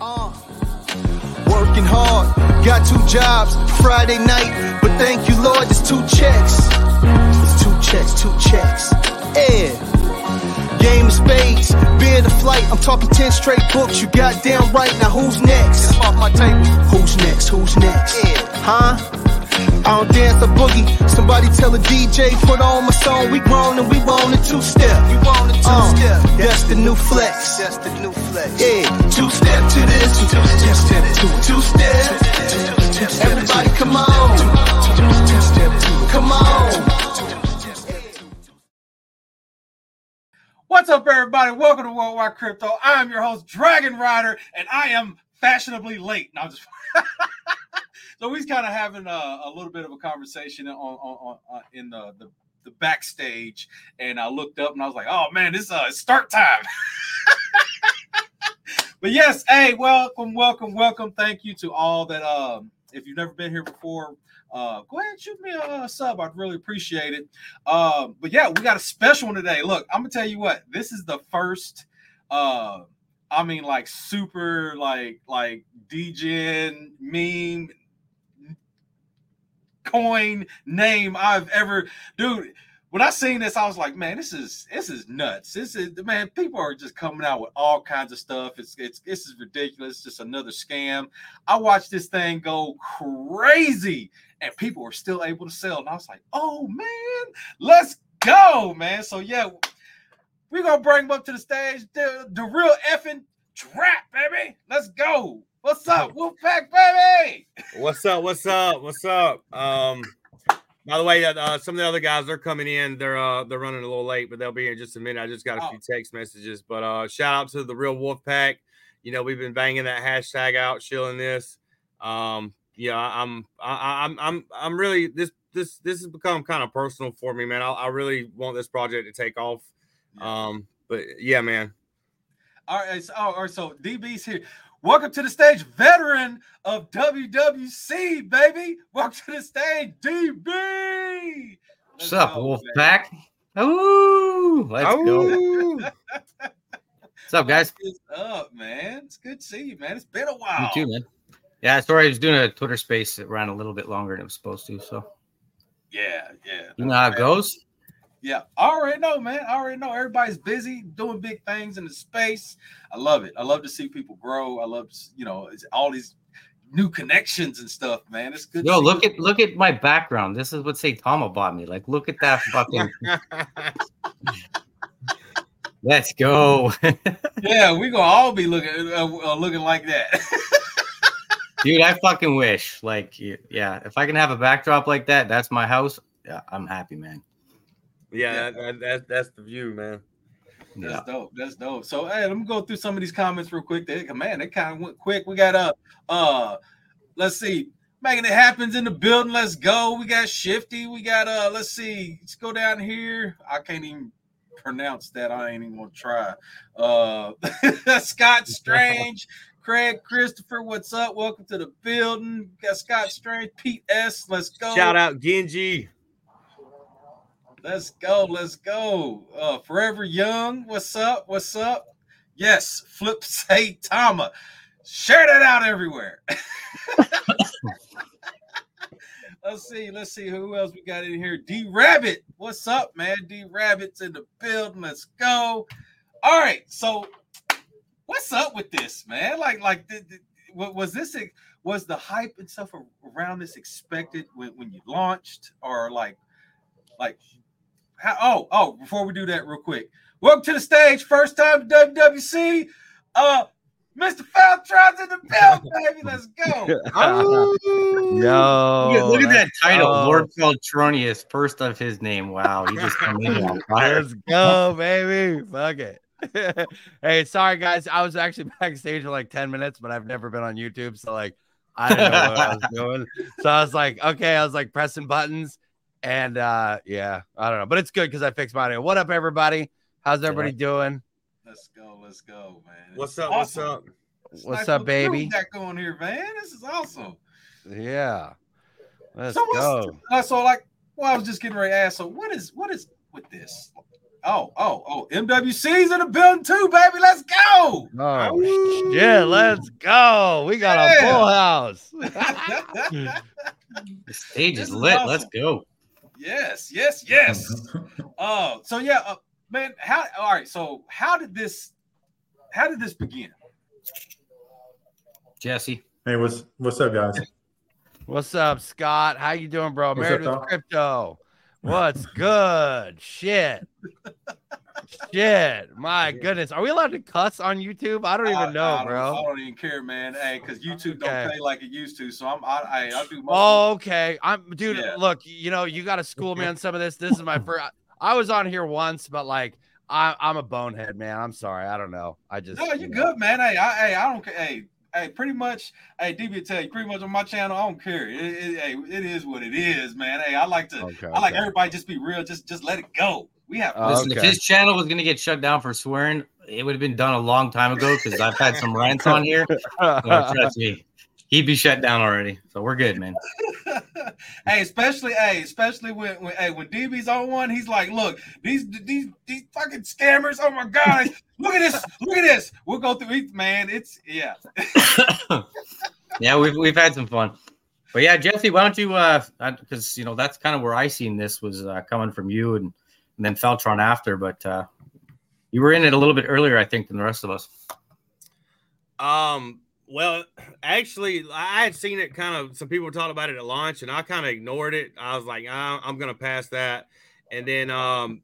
Uh, working hard, got two jobs, Friday night, but thank you, Lord, it's two checks. It's two checks, two checks. Yeah. Game of spades, being a flight, I'm talking 10 straight books, you got damn right. Now who's next? Off my table. Who's next? Who's next? Yeah. Huh? I don't dance a boogie. Somebody tell a DJ, put on my song. We grown and we want a two step. We want a two uh, step. That's the new flex. That's the new flex. Yeah, two step to this, two step to this, two step. Everybody, come on. Come on. What's up, everybody? Welcome to Worldwide Crypto. I am your host, Dragon Rider, and I am fashionably late. Now, just so we's kind of having a, a, little bit of a conversation on, on, on in the, the, the backstage, and I looked up and I was like, "Oh man, this is uh, start time." but yes, hey, welcome, welcome, welcome. Thank you to all that. Um, if you've never been here before, uh, go ahead and shoot me a, a sub. I'd really appreciate it. Um, but yeah, we got a special one today. Look, I'm gonna tell you what. This is the first. Uh, I mean, like super, like like degen meme coin name I've ever, dude. When I seen this, I was like, man, this is this is nuts. This is man, people are just coming out with all kinds of stuff. It's it's this is ridiculous. It's just another scam. I watched this thing go crazy, and people were still able to sell. And I was like, oh man, let's go, man. So yeah, we're gonna bring him up to the stage. The, the real effing trap, baby. Let's go. What's up, Wolfpack, baby? What's up? What's up? What's up? Um, by the way, uh, some of the other guys they're coming in. They're uh they're running a little late, but they'll be here in just a minute. I just got a oh. few text messages, but uh, shout out to the real Wolfpack. You know, we've been banging that hashtag out, shilling this. Um, yeah, I'm I, I'm I'm I'm really this this this has become kind of personal for me, man. I, I really want this project to take off. Um, but yeah, man. All right, so, all right, so DB's here. Welcome to the stage, veteran of WWC, baby. Welcome to the stage, DB. What's up, oh, Wolfpack? Ooh, let's Ooh. go. What's up, guys? What's up, man? It's good to see you, man. It's been a while. You too, man. Yeah, sorry, I was doing a Twitter space that ran a little bit longer than it was supposed to. So, yeah, yeah. You know how it goes? Yeah, I already know, man. I already know everybody's busy doing big things in the space. I love it. I love to see people grow. I love, you know, all these new connections and stuff, man. It's good. Yo, look at look at my background. This is what say Saitama bought me. Like, look at that fucking. Let's go. yeah, we gonna all be looking uh, uh, looking like that. Dude, I fucking wish. Like, yeah, if I can have a backdrop like that, that's my house. Yeah, I'm happy, man. Yeah, yeah. That, that, that's the view, man. That's yeah. dope. That's dope. So hey, let me go through some of these comments real quick. They, man, they kind of went quick. We got a uh, uh let's see, making it happens in the building. Let's go. We got Shifty. We got uh, let's see, let's go down here. I can't even pronounce that. I ain't even gonna try. Uh Scott Strange, Craig Christopher, what's up? Welcome to the building. We got Scott Strange, Pete S. Let's go. Shout out Genji. Let's go. Let's go. Uh, Forever Young. What's up? What's up? Yes, Flip Saitama. Share that out everywhere. let's see. Let's see who else we got in here. D Rabbit. What's up, man? D Rabbit's in the building. Let's go. All right. So, what's up with this, man? Like, like, was this was the hype and stuff around this expected when, when you launched, or like, like how, oh, oh, before we do that, real quick. Welcome to the stage. First time to WWC. Uh, Mr. Faltron's in the building, baby. Let's go. Yo. Look, look at that title. Oh. Lord Feltronius, first of his name. Wow. He just came in on fire. Let's go, baby. Fuck it. hey, sorry guys. I was actually backstage for like 10 minutes, but I've never been on YouTube. So like I didn't know what I was doing. So I was like, okay, I was like pressing buttons and uh yeah, I don't know, but it's good because I fixed my audio. What up, everybody? How's everybody doing? Let's go, let's go, man. What's up? Awesome. What's up? What's up, baby? Got going here, man. This is awesome. Yeah. Let's so go. Uh, so like, well, I was just getting ready to ask. So what is what is with this? Oh, oh, oh, MWC's in the building too, baby. Let's go. Oh shit, let's go. We got a full house. The stage is is lit. awesome. Let's go. Yes, yes, yes. Oh, so yeah, uh, man. How? All right. So how did this? How did this begin? Jesse. Hey, what's what's up, guys? What's up, Scott? How you doing, bro? What's Married up, with dog? crypto. What's good? Shit. Shit. My goodness. Are we allowed to cuss on YouTube? I don't even know, I, don't- bro. I don't even care, man. Hey, because YouTube Okay. don't pay like it used to. So I'm. I. I, I do. Oh, okay. I'm dude. Yeah. Look, you know, you got to school me on some of this. This is my first. I was on here once, but like, I, I'm a bonehead, man. I'm sorry. I don't know. I just. No, you good, man. Hey, I, hey, I don't care. Hey, hey, pretty much. Hey, DB, tell you, pretty much on my channel, I don't care. It, it, hey, it is what it is, man. Hey, I like to. Okay. I like okay. everybody just be real. Just, just let it go. We have. Oh, Listen, if okay. his channel was gonna get shut down for swearing, it would have been done a long time ago because I've had some rants on here. So trust me, he'd be shut down already. So we're good, man. hey, especially, hey, especially when, when, hey, when DB's on one, he's like, "Look, these, these, these fucking scammers. Oh my god, look at this, look at this. We'll go through it, man. It's yeah. yeah, we've we've had some fun. But yeah, Jesse, why don't you uh because you know that's kind of where I seen this was uh, coming from you and, and then Feltron after, but uh you were in it a little bit earlier, I think, than the rest of us. Um, well, actually, I had seen it kind of. Some people talked about it at launch, and I kind of ignored it. I was like, "Ah, I'm gonna pass that. And then um,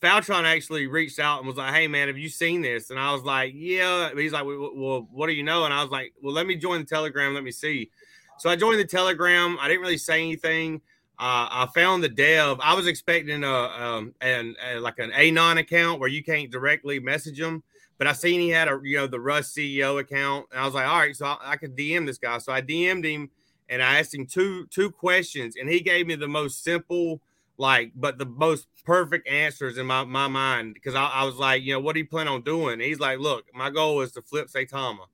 Faltron actually reached out and was like, "Hey, man, have you seen this?" And I was like, "Yeah." He's like, "Well, well, what do you know?" And I was like, "Well, let me join the Telegram. Let me see." So I joined the Telegram. I didn't really say anything. Uh, I found the dev. I was expecting a um an a, like an anon account where you can't directly message them, but I seen he had a you know the Russ CEO account, and I was like, all right, so I, I could DM this guy. So I DM'd him and I asked him two two questions, and he gave me the most simple like but the most perfect answers in my, my mind because I, I was like, you know, what do you plan on doing? he's like, look, my goal is to flip Saitama.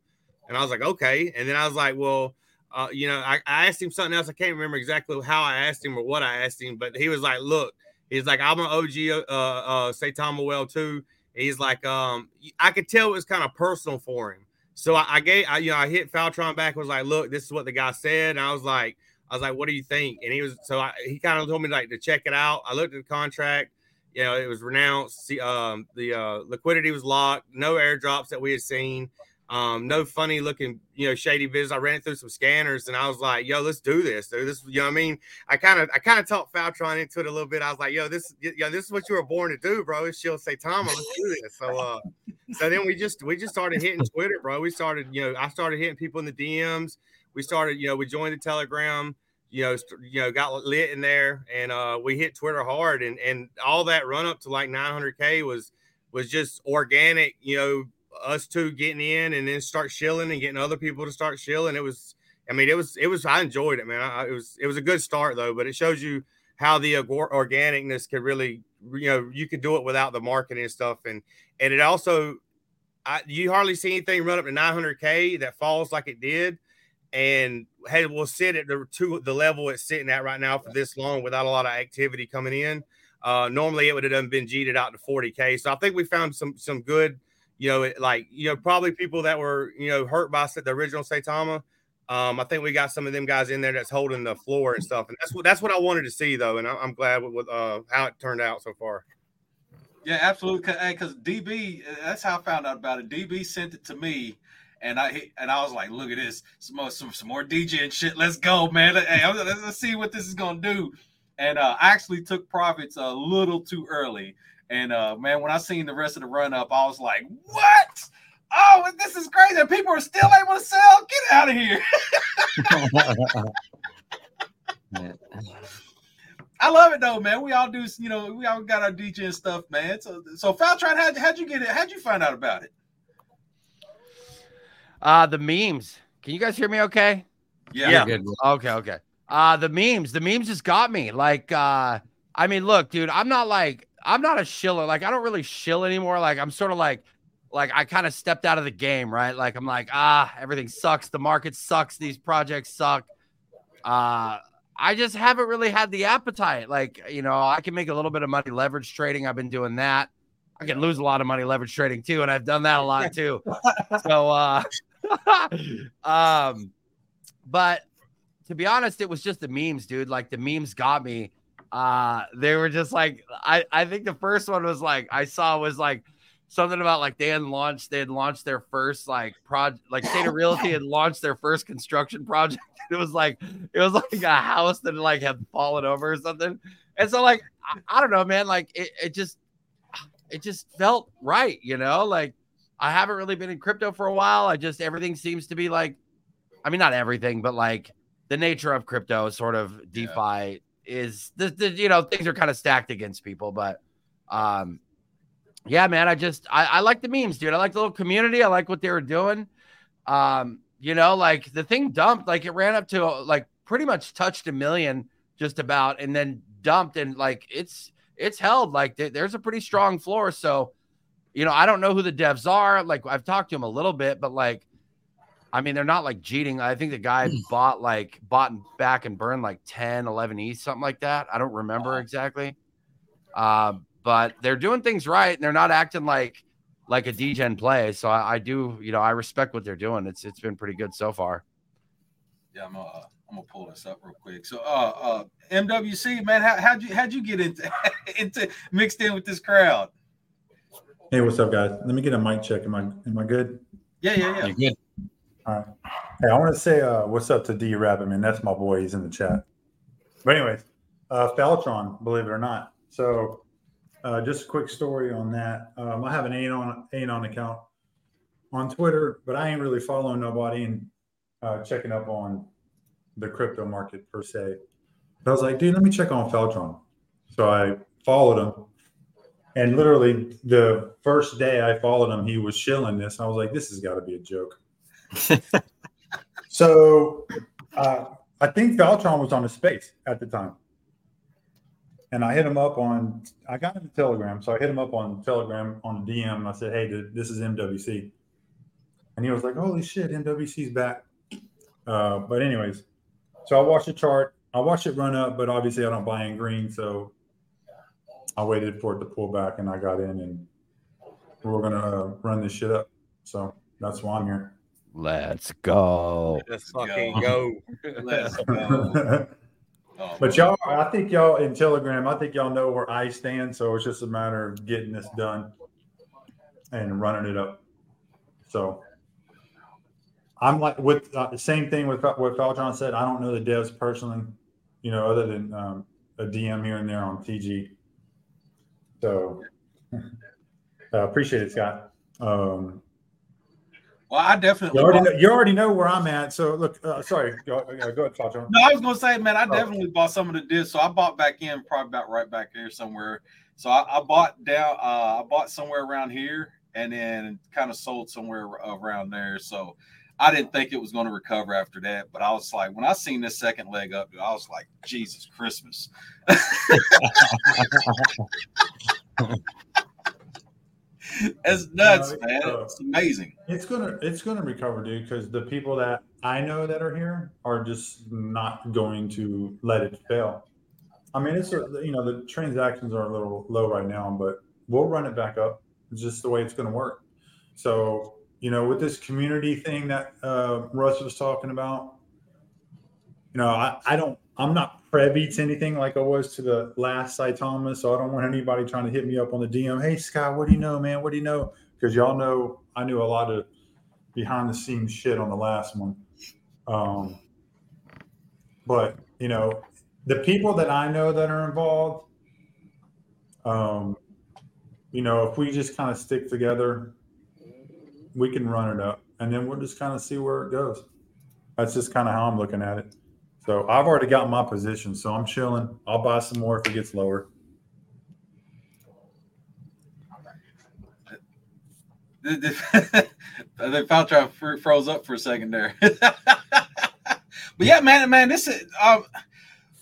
And I was like, okay. And then I was like, well, uh, you know, I, I asked him something else. I can't remember exactly how I asked him or what I asked him, but he was like, look, he's like, I'm an OG uh, uh, well too. He's like, um, I could tell it was kind of personal for him. So I, I gave, I, you know, I hit Faltron back. Was like, look, this is what the guy said, and I was like, I was like, what do you think? And he was, so I, he kind of told me like to check it out. I looked at the contract. You know, it was renounced. The, um, the uh, liquidity was locked. No airdrops that we had seen. Um, no funny looking, you know, shady business. I ran it through some scanners and I was like, yo, let's do this. Dude. This, you know I mean? I kind of, I kind of talked Faltron into it a little bit. I was like, yo, this, yo, this is what you were born to do, bro. Shill Saitama, let's do this. So, uh, so then we just, we just started hitting Twitter, bro. We started, you know, I started hitting people in the DMs. We started, you know, we joined the Telegram, you know, st- you know, got lit in there and, uh, we hit Twitter hard and, and all that run up to like 900k was, was just organic, you know, us two getting in and then start shilling and getting other people to start shilling. It was, I mean, it was, it was, I enjoyed it, man. I, it was, it was a good start though, but it shows you how the organicness could really, you know, you could do it without the marketing and stuff. And, and it also, I, you hardly see anything run up to 900k that falls like it did. And hey, we'll sit at the to the level it's sitting at right now for this long without a lot of activity coming in. Uh, normally it would have been cheated out to 40k. So I think we found some some good, you know, it- like you know, probably people that were you know hurt by the original Saitama. Um, I think we got some of them guys in there that's holding the floor and stuff, and that's what that's what I wanted to see though, and I, I'm glad with, with uh, how it turned out so far. Yeah, absolutely. Because DB, that's how I found out about it. DB sent it to me, and I and I was like, "Look at this, some more some, some more degen shit. Let's go, man. Hey, let's, let's see what this is gonna do." And uh, I actually took profits a little too early. And uh, man, when I seen the rest of the run up, I was like, "What? Oh, this is crazy! And people are still able to sell. Get out of here!" I love it though, man. We all do, you know, we all got our degen stuff, man. So, so Faltron, how'd, how'd you get it? How'd you find out about it? Uh the memes. Can you guys hear me okay? Yeah, Yeah. Good. Okay, okay. Uh the memes, the memes just got me. Like uh I mean, look, dude, I'm not like I'm not a shiller. Like I don't really shill anymore. Like I'm sort of like like I kind of stepped out of the game, right? Like I'm like, ah, everything sucks, the market sucks, these projects suck. Uh I just haven't really had the appetite. Like, you know, I can make a little bit of money leverage trading. I've been doing that. I can lose a lot of money leverage trading too, and I've done that a lot too. so, uh, um, but to be honest, it was just the memes, dude. Like the memes got me. Uh, they were just like, I, I think the first one was like, I saw was like something about like they had launched, they had launched their first like project, like SaitaRealty had launched their first construction project. It was like, it was like a house that like had fallen over or something. And so, like, I, I don't know, man, like it, it just, it just felt right, you know, like I haven't really been in crypto for a while. I just, everything seems to be like, I mean, not everything, but like the nature of crypto, sort of DeFi yeah. Is the, the, you know, things are kind of stacked against people, but, um, yeah, man, I just, I, I like the memes, dude. I like the little community. I like what they were doing. Um, you know, like the thing dumped, like it ran up to like pretty much touched a million just about, and then dumped, and like it's it's held. Like th- there's a pretty strong floor. So, you know, I don't know who the devs are. Like I've talked to them a little bit, but like, I mean, they're not like cheating. I think the guy hmm. bought like bought back and burned like 10, 11 E, something like that. I don't remember exactly. Um, but they're doing things right and they're not acting like like a degen play. So I, I, do, you know, I respect what they're doing. It's it's been pretty good so far. Yeah, I'm uh, I'm gonna pull this up real quick. So uh uh MWC, man, how how'd you how'd you get into into mixed in with this crowd? Hey, what's up, guys? Let me get a mic check. Am I am I good? Yeah, yeah, yeah. You're good. All right. Hey, I want to say uh, what's up to D Rabbit, man. That's my boy. He's in the chat. But anyways, uh Faltron, believe it or not. So uh, just a quick story on that. Um, I have an Anon Anon account on Twitter, but I ain't really following nobody and uh, checking up on the crypto market per se. But I was like, dude, let me check on Feltron. So I followed him, and literally the first day I followed him, he was shilling this. I was like, this has got to be a joke. so uh, I think Feltron was on a space at the time and I hit him up on I got him Telegram, so I hit him up on Telegram on DM. I said, "Hey, this is MWC," and he was like, "Holy shit, MWC's back." Uh, but anyways, so I watched the chart. I watched it run up, but obviously I don't buy in green, so I waited for it to pull back, and I got in, and we're gonna uh, run this shit up. So that's why I'm here. Let's go. Let's fucking go. Let's go. Oh, but y'all, I think y'all in Telegram, I think y'all know where I stand. So it's just a matter of getting this done and running it up. So I'm like with uh, the same thing with what Faltron said. I don't know the devs personally, you know, other than um, a DM here and there on TG. So uh, appreciate it, Scott. Um, well, I definitely. You already, know, you already know where I'm at. So look, uh, sorry, go, uh, go ahead, Fajon. No, I was gonna say, man, I oh. definitely bought some of the discs. So I bought back in, probably about right back here somewhere. So I, I bought down, uh, I bought somewhere around here, and then kind of sold somewhere around there. So I didn't think it was going to recover after that, but I was like, when I seen this second leg up, dude, I was like, Jesus Christmas. It's nuts, man. Uh, it's amazing. It's gonna it's gonna recover, dude, because the people that I know that are here are just not going to let it fail. I mean, it's a, you know the transactions are a little low right now, but we'll run it back up. It's just the way it's going to work. So you know, with this community thing that uh, Russ was talking about, you know, I, I don't I'm not privy to anything like I was to the last Saitama, so I don't want anybody trying to hit me up on the DM. Hey Scott, what do you know, man? What do you know? Because y'all know I knew a lot of behind the scenes shit on the last one. Um, but you know, the people that I know that are involved, um, you know, if we just kind of stick together, we can run it up, and then we'll just kind of see where it goes. That's just kind of how I'm looking at it. So I've already got my position, so I'm chilling. I'll buy some more if it gets lower. the Faltron froze up for a second there. but yeah, man, man, this is um,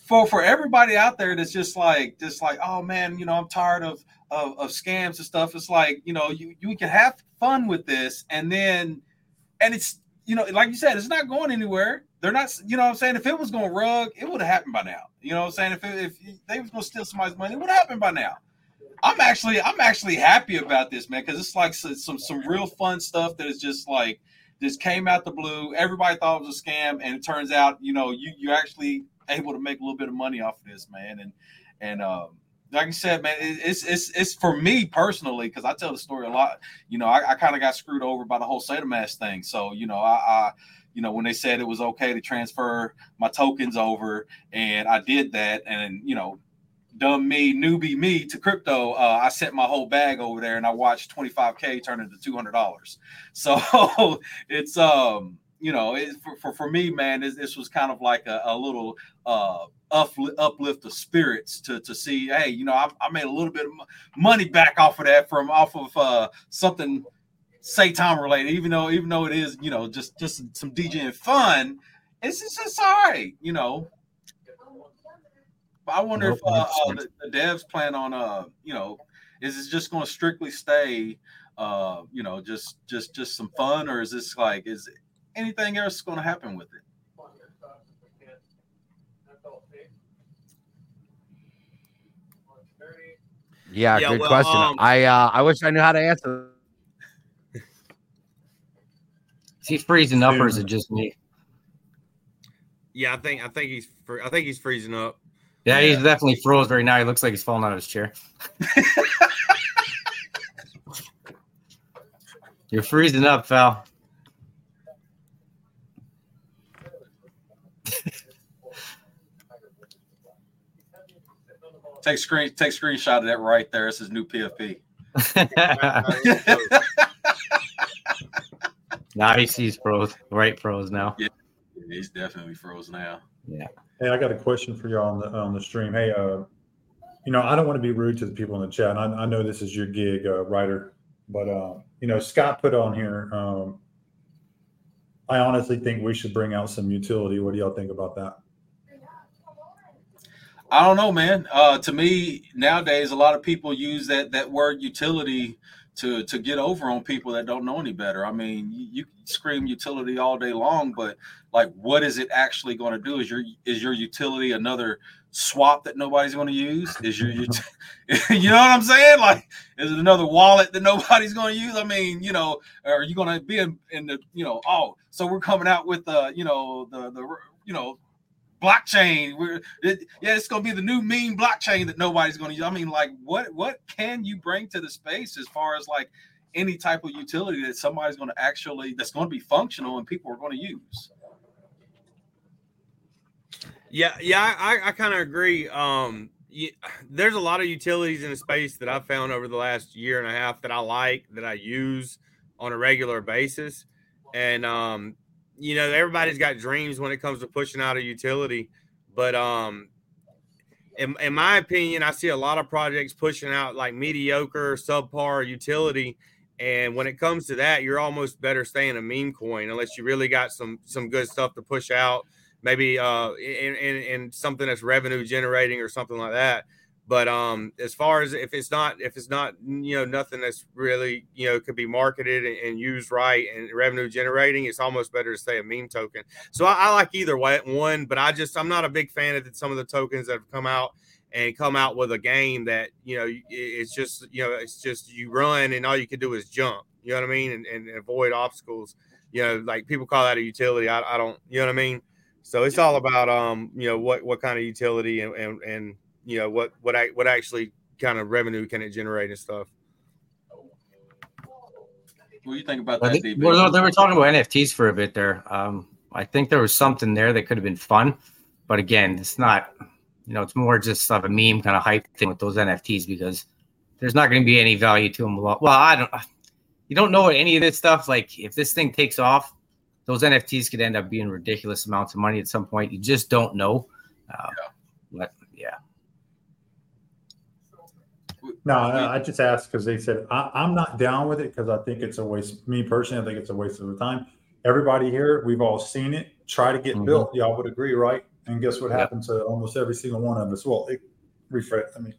for for everybody out there that's just like just like, oh man, you know, I'm tired of of, of scams and stuff. It's like, you know, you you can have fun with this and then and it's you know, like you said, it's not going anywhere. They're not, you know what I'm saying? If it was going to rug, it would have happened by now. You know what I'm saying? If, it, if they was going to steal somebody's money, it would have happened by now. I'm actually I'm actually happy about this, man, because it's like some, some some real fun stuff that is just like just came out the blue. Everybody thought it was a scam, and it turns out, you know, you you actually able to make a little bit of money off of this, man. And and um, like I said, man, it, it's it's it's for me personally because I tell the story a lot. You know, I, I kind of got screwed over by the whole SaitaMask thing. So you know, I, I you know when they said it was okay to transfer my tokens over, and I did that, and you know dumb me, newbie me to crypto, uh, I sent my whole bag over there and I watched 25k turn into $200. So it's um you know it, for, for, for me man this, this was kind of like a, a little uh uplift, uplift of spirits to to see hey you know I, I made a little bit of money back off of that from off of uh something Satan related even though even though it is you know just just some DJing fun it's just it's all right you know I wonder nope, if uh, uh, the, the, devs plan on uh, you know, is it just going to strictly stay, uh, you know, just just just some fun, or is this like is anything else going to happen with it? Yeah, yeah good well, question. Um, I uh, I wish I knew how to answer. Is he freezing up, or is it just me? Yeah, I think I think he's I think he's freezing up. Yeah, he's definitely froze right now. He looks like he's falling out of his chair. You're freezing up, Val. take screen take screenshot of that right there. This is new PFP. now he sees froze, right froze now. Yeah, he's definitely froze now. Yeah. Hey, I got a question for y'all on the on the stream. Hey, uh, you know, I don't want to be rude to the people in the chat. I, I know this is your gig, uh, Rider, but uh, you know, Scott put on here. Um, I honestly think we should bring out some utility. What do y'all think about that? I don't know, man. Uh, to me, nowadays, a lot of people use that that word utility to to get over on people that don't know any better. I mean, you, you scream utility all day long, but like, what is it actually going to do? Is your is your utility another swap that nobody's going to use? Is your you know what I'm saying? Like, is it another wallet that nobody's going to use? I mean, you know, are you going to be in, in the you know? Oh, so we're coming out with the you know the the you know blockchain. We're it, yeah, it's gonna be the new meme blockchain that nobody's gonna use. I mean, like, what what can you bring to the space as far as like any type of utility that somebody's gonna actually that's gonna be functional and people are gonna use? Yeah, yeah, I, I kind of agree. Um, yeah, there's a lot of utilities in the space that I've found over the last year and a half that I like that I use on a regular basis, and um, you know, everybody's got dreams when it comes to pushing out a utility, but um, in, in my opinion, I see a lot of projects pushing out like mediocre, subpar utility. And when it comes to that, you're almost better staying a meme coin unless you really got some some good stuff to push out, maybe uh in, in, in something that's revenue generating or something like that. But um, as far as if it's not if it's not you know nothing that's really you know could be marketed and, and used right and revenue generating, it's almost better to say a meme token. So I, I, like either way one, but I just I'm not a big fan of some of the tokens that have come out and come out with a game that you know it's just you know it's just you run and all you can do is jump. You know what I mean, and, and avoid obstacles. You know, like people call that a utility. I, I don't. You know what I mean. So it's all about um you know what what kind of utility and and, and you know what what I what actually kind of revenue can it generate and stuff. What do you think about that? They, well, they were talking about NFTs for a bit there. Um, I think there was something there that could have been fun, but again, it's not. You know, it's more just of a meme kind of hype thing with those NFTs because there's not going to be any value to them. Well, I don't. You don't know any of this stuff. Like if this thing takes off, those NFTs could end up being ridiculous amounts of money at some point. You just don't know. Uh, yeah. But yeah. No, I just asked because they said I, am not down with it because I think it's a waste. Me personally, I think it's a waste of the time. Everybody here, we've all seen it. Try to get mm-hmm. built. Y'all would agree, right? And guess what happened to almost every single one of us? Well, it refresh. I mean,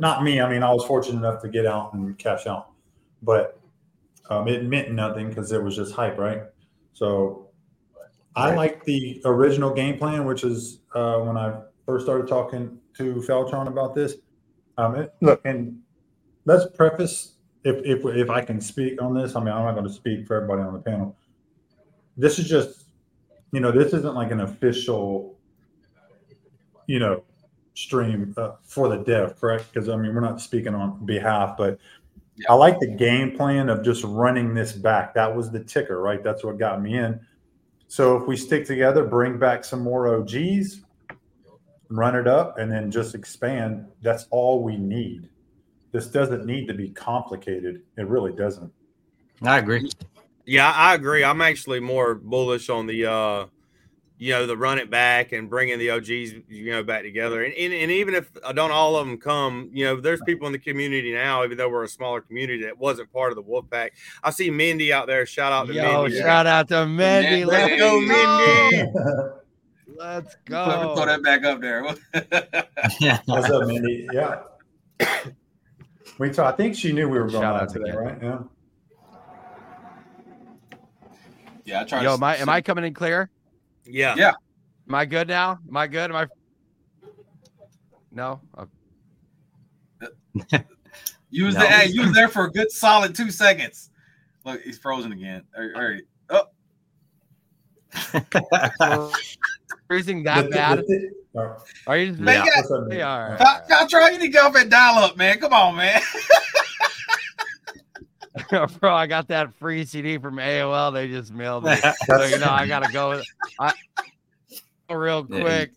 not me. I mean, I was fortunate enough to get out and cash out, but um, it meant nothing because it was just hype, right? So I like the original game plan, which is uh, when I first started talking to Feltron about this. Um, it, look, and let's preface if if if I can speak on this. I mean, I'm not going to speak for everybody on the panel. This is just, you know, this isn't like an official, you know, stream uh, for the dev, correct? Because I mean, we're not speaking on behalf, but I like the game plan of just running this back. That was the ticker, right? That's what got me in. So if we stick together, bring back some more OGs, run it up, and then just expand, that's all we need. This doesn't need to be complicated. It really doesn't. I agree. Yeah, I agree. I'm actually more bullish on the uh you know, the run it back and bringing the OGs, you know, back together. And, and, and even if I don't all of them come, you know, there's people in the community now, even though we're a smaller community that wasn't part of the wolf pack. I see Mindy out there. Shout out to Yo, Mindy. shout out to Mindy. Let's go, Mindy. Let's Throw, throw go. that back up there. Yeah. What's up, Mindy? Yeah. We talked, I think she knew we were going Shout out to today, Mindy. right? Yeah. yeah, I try Yo, to am I am I coming in clear? Yeah. Yeah. Am I good now? Am I good? Am I? No. Okay. Oh. You was No. there. Hey, you was there for a good solid two seconds. Look, he's frozen again. All right, all right. Oh, Freezing The that thi- bad? the thi- oh, Are you just Man, yeah. yeah. what's up, Mindy? Yeah, all right. Cal- Caltron, you need to get off that dial up, man. Come on, man. Bro, I got that free CD from AOL. They just mailed me. so you know, I gotta go. I real Yeah, quick.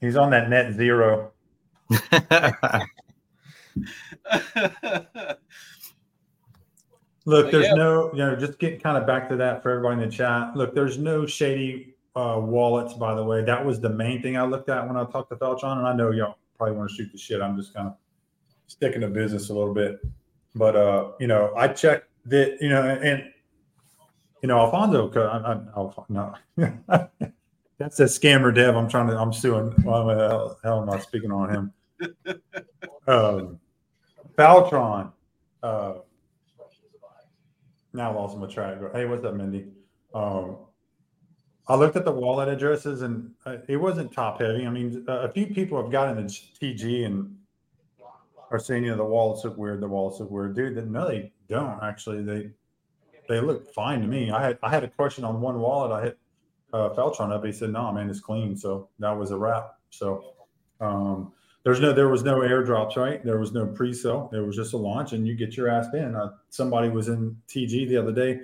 He's on that NetZero. Look, there's yeah. no, you know, just get kind of back to that for everybody in the chat. Look, there's no shady uh, wallets, by the way. That was the main thing I looked at when I talked to Feltron. And I know y'all probably want to shoot the shit. I'm just kind of sticking to business a little bit. But, uh, you know, I checked that, you know, and, you know, Alfonso, I, I, no, that's a scammer dev. I'm trying to, I'm suing. Why the hell, hell am I speaking on him? um, Faltron, uh, now I lost my track. Hey, what's up, Mindy? Um, I looked at the wallet addresses and uh, it wasn't top heavy. I mean, a few people have gotten the TG and are saying, you know, the wallets look weird. The wallets look weird, dude. No, they don't actually. They they look fine to me. I had I had a question on one wallet. I hit uh, Feltron up. He said, "No, man, it's clean." So that was a wrap. So um, there's no there was no airdrops, right? There was no pre-sale. There was just a launch, and you get your ass in. Uh, somebody was in TG the other day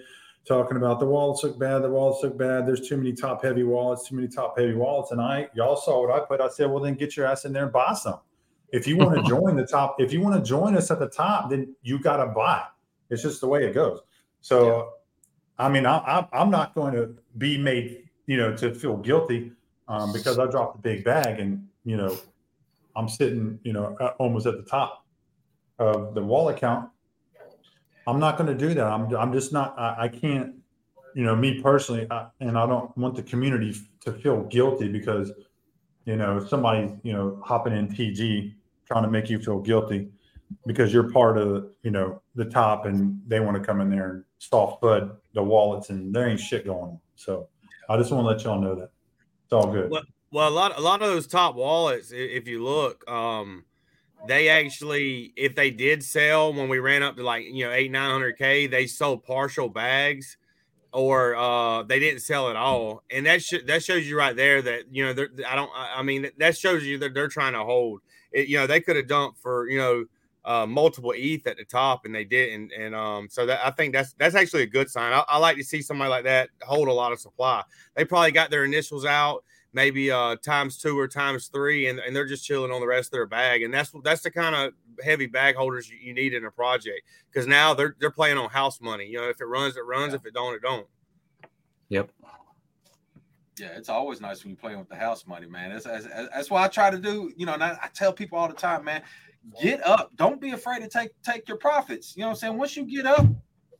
talking about the wallets look bad. The wallets look bad. There's too many top heavy wallets. Too many top heavy wallets. And I y'all saw what I put. I said, well, then get your ass in there and buy some. If you want to join the top, if you want to join us at the top, then you got to buy. It's just the way it goes. So, I mean, I, I, I'm not going to be made, you know, to feel guilty um, because I dropped a big bag and, you know, I'm sitting, you know, almost at the top of the wall account. I'm not going to do that. I'm, I'm just not, I, I can't, you know, me personally, I, and I don't want the community to feel guilty because, you know, somebody's, you know, hopping in TG trying to make you feel guilty because you're part of, you know, the top and they want to come in there and soft bud the wallets and there ain't shit going on. So I just want to let y'all know that it's all good. Well, well, a lot, a lot of those top wallets, if you look, um, they actually, if they did sell when we ran up to like you know eight nine hundred k, they sold partial bags, or uh, they didn't sell at all, and that sh- that shows you right there that you know I don't, I mean that shows you that they're trying to hold. It, you know, they could have dumped for you know uh, multiple ETH at the top, and they didn't, and um, so that I think that's that's actually a good sign. I, I like to see somebody like that hold a lot of supply. They probably got their initials out maybe uh times two or times three and, and they're just chilling on the rest of their bag and that's that's the kind of heavy bag holders you, you need in a project because now they're they're playing on house money you know if it runs it runs if it don't it don't Yep. Yeah, it's always nice when you're playing with the house money, man. That's, that's, that's why I try to do. You know, and I, I tell people all the time, man, get up. Don't be afraid to take take your profits. You know what I'm saying? Once you get up,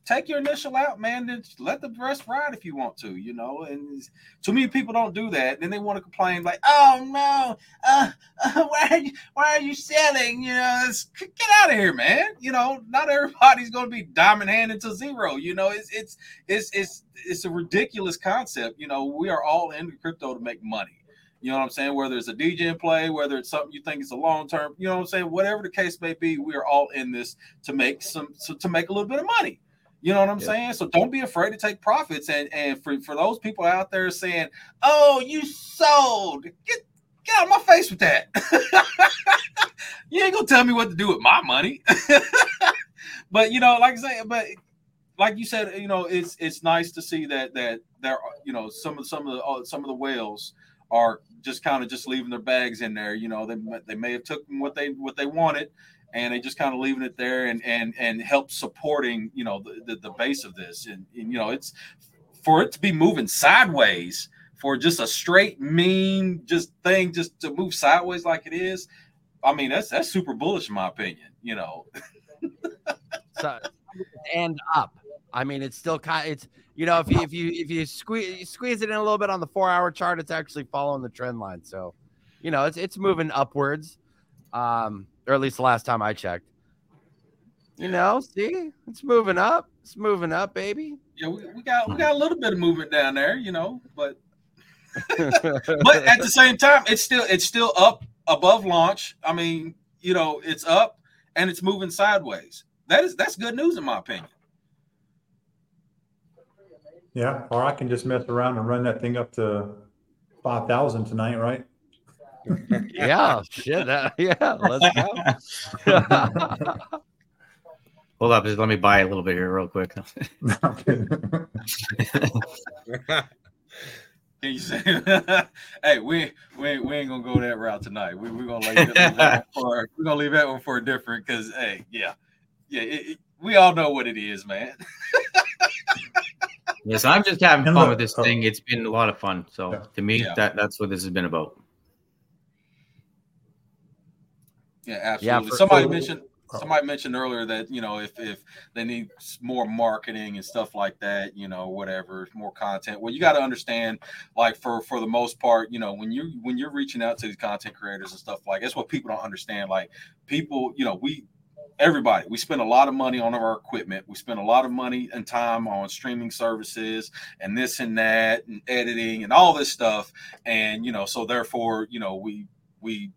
take your initial out, man. Then let the rest ride if you want to. You know, and too many people don't do that. Then they want to complain like, "Oh no, uh, uh, why are you why are you selling? You know, get out of here, man. You know, not everybody's going to be diamond handed to zero. You know, it's it's it's it's it's a ridiculous concept. You know, we are all into crypto to make money. You know what I'm saying? Whether it's a degen play, whether it's something you think is a long term, you know what I'm saying? Whatever the case may be, we are all in this to make some so, to make a little bit of money. You know what I'm saying? So don't be afraid to take profits. And and for, for those people out there saying, "Oh, you sold," get get out of my face with that. you ain't gonna tell me what to do with my money. but you know, like I say, but like you said, you know, it's it's nice to see that that there, you know, some of some of the uh, some of the whales are just kind of just leaving their bags in there. You know, they they may have took what they what they wanted, and they just kind of leaving it there and and and help supporting you know the the, the base of this. And, and you know, it's for it to be moving sideways for just a straight mean just thing just to move sideways like it is. I mean, that's that's super bullish in my opinion. You know. so, and up. I mean, it's still kind. It's you know, if you if you if you squeeze you squeeze it in a little bit on the four hour chart, it's actually following the trend line. So, you know, it's it's moving upwards, um, or at least the last time I checked. You know, see, it's moving up. It's moving up, baby. Yeah, we, we got we got a little bit of movement down there, you know, but but at the same time, it's still it's still up above launch. I mean, you know, it's up and it's moving sideways. That is that's good news in my opinion. Yeah, or I can just mess around and run that thing up to five thousand tonight, right? yeah, shit. Uh, yeah, let's go. Hold up, just let me buy a little bit here, real quick. Can you say, "Hey, we we we ain't gonna go that route tonight. We we're gonna leave that for we're gonna leave that one for a different because hey, yeah, yeah, it, it, we all know what it is, man." Yes, I'm just having fun with this thing. It's been a lot of fun. So yeah. to me, yeah. that that's what this has been about. Yeah, absolutely. Yeah, somebody mentioned somebody mentioned earlier that you know if if they need more marketing and stuff like that, you know, whatever, more content. Well, you got to understand, like for for the most part, you know, when you when you're reaching out to these content creators and stuff like that's what people don't understand. Like people, you know, we everybody we spend a lot of money on our equipment we spend a lot of money and time on streaming services and this and that and editing and all this stuff and you know so therefore you know we we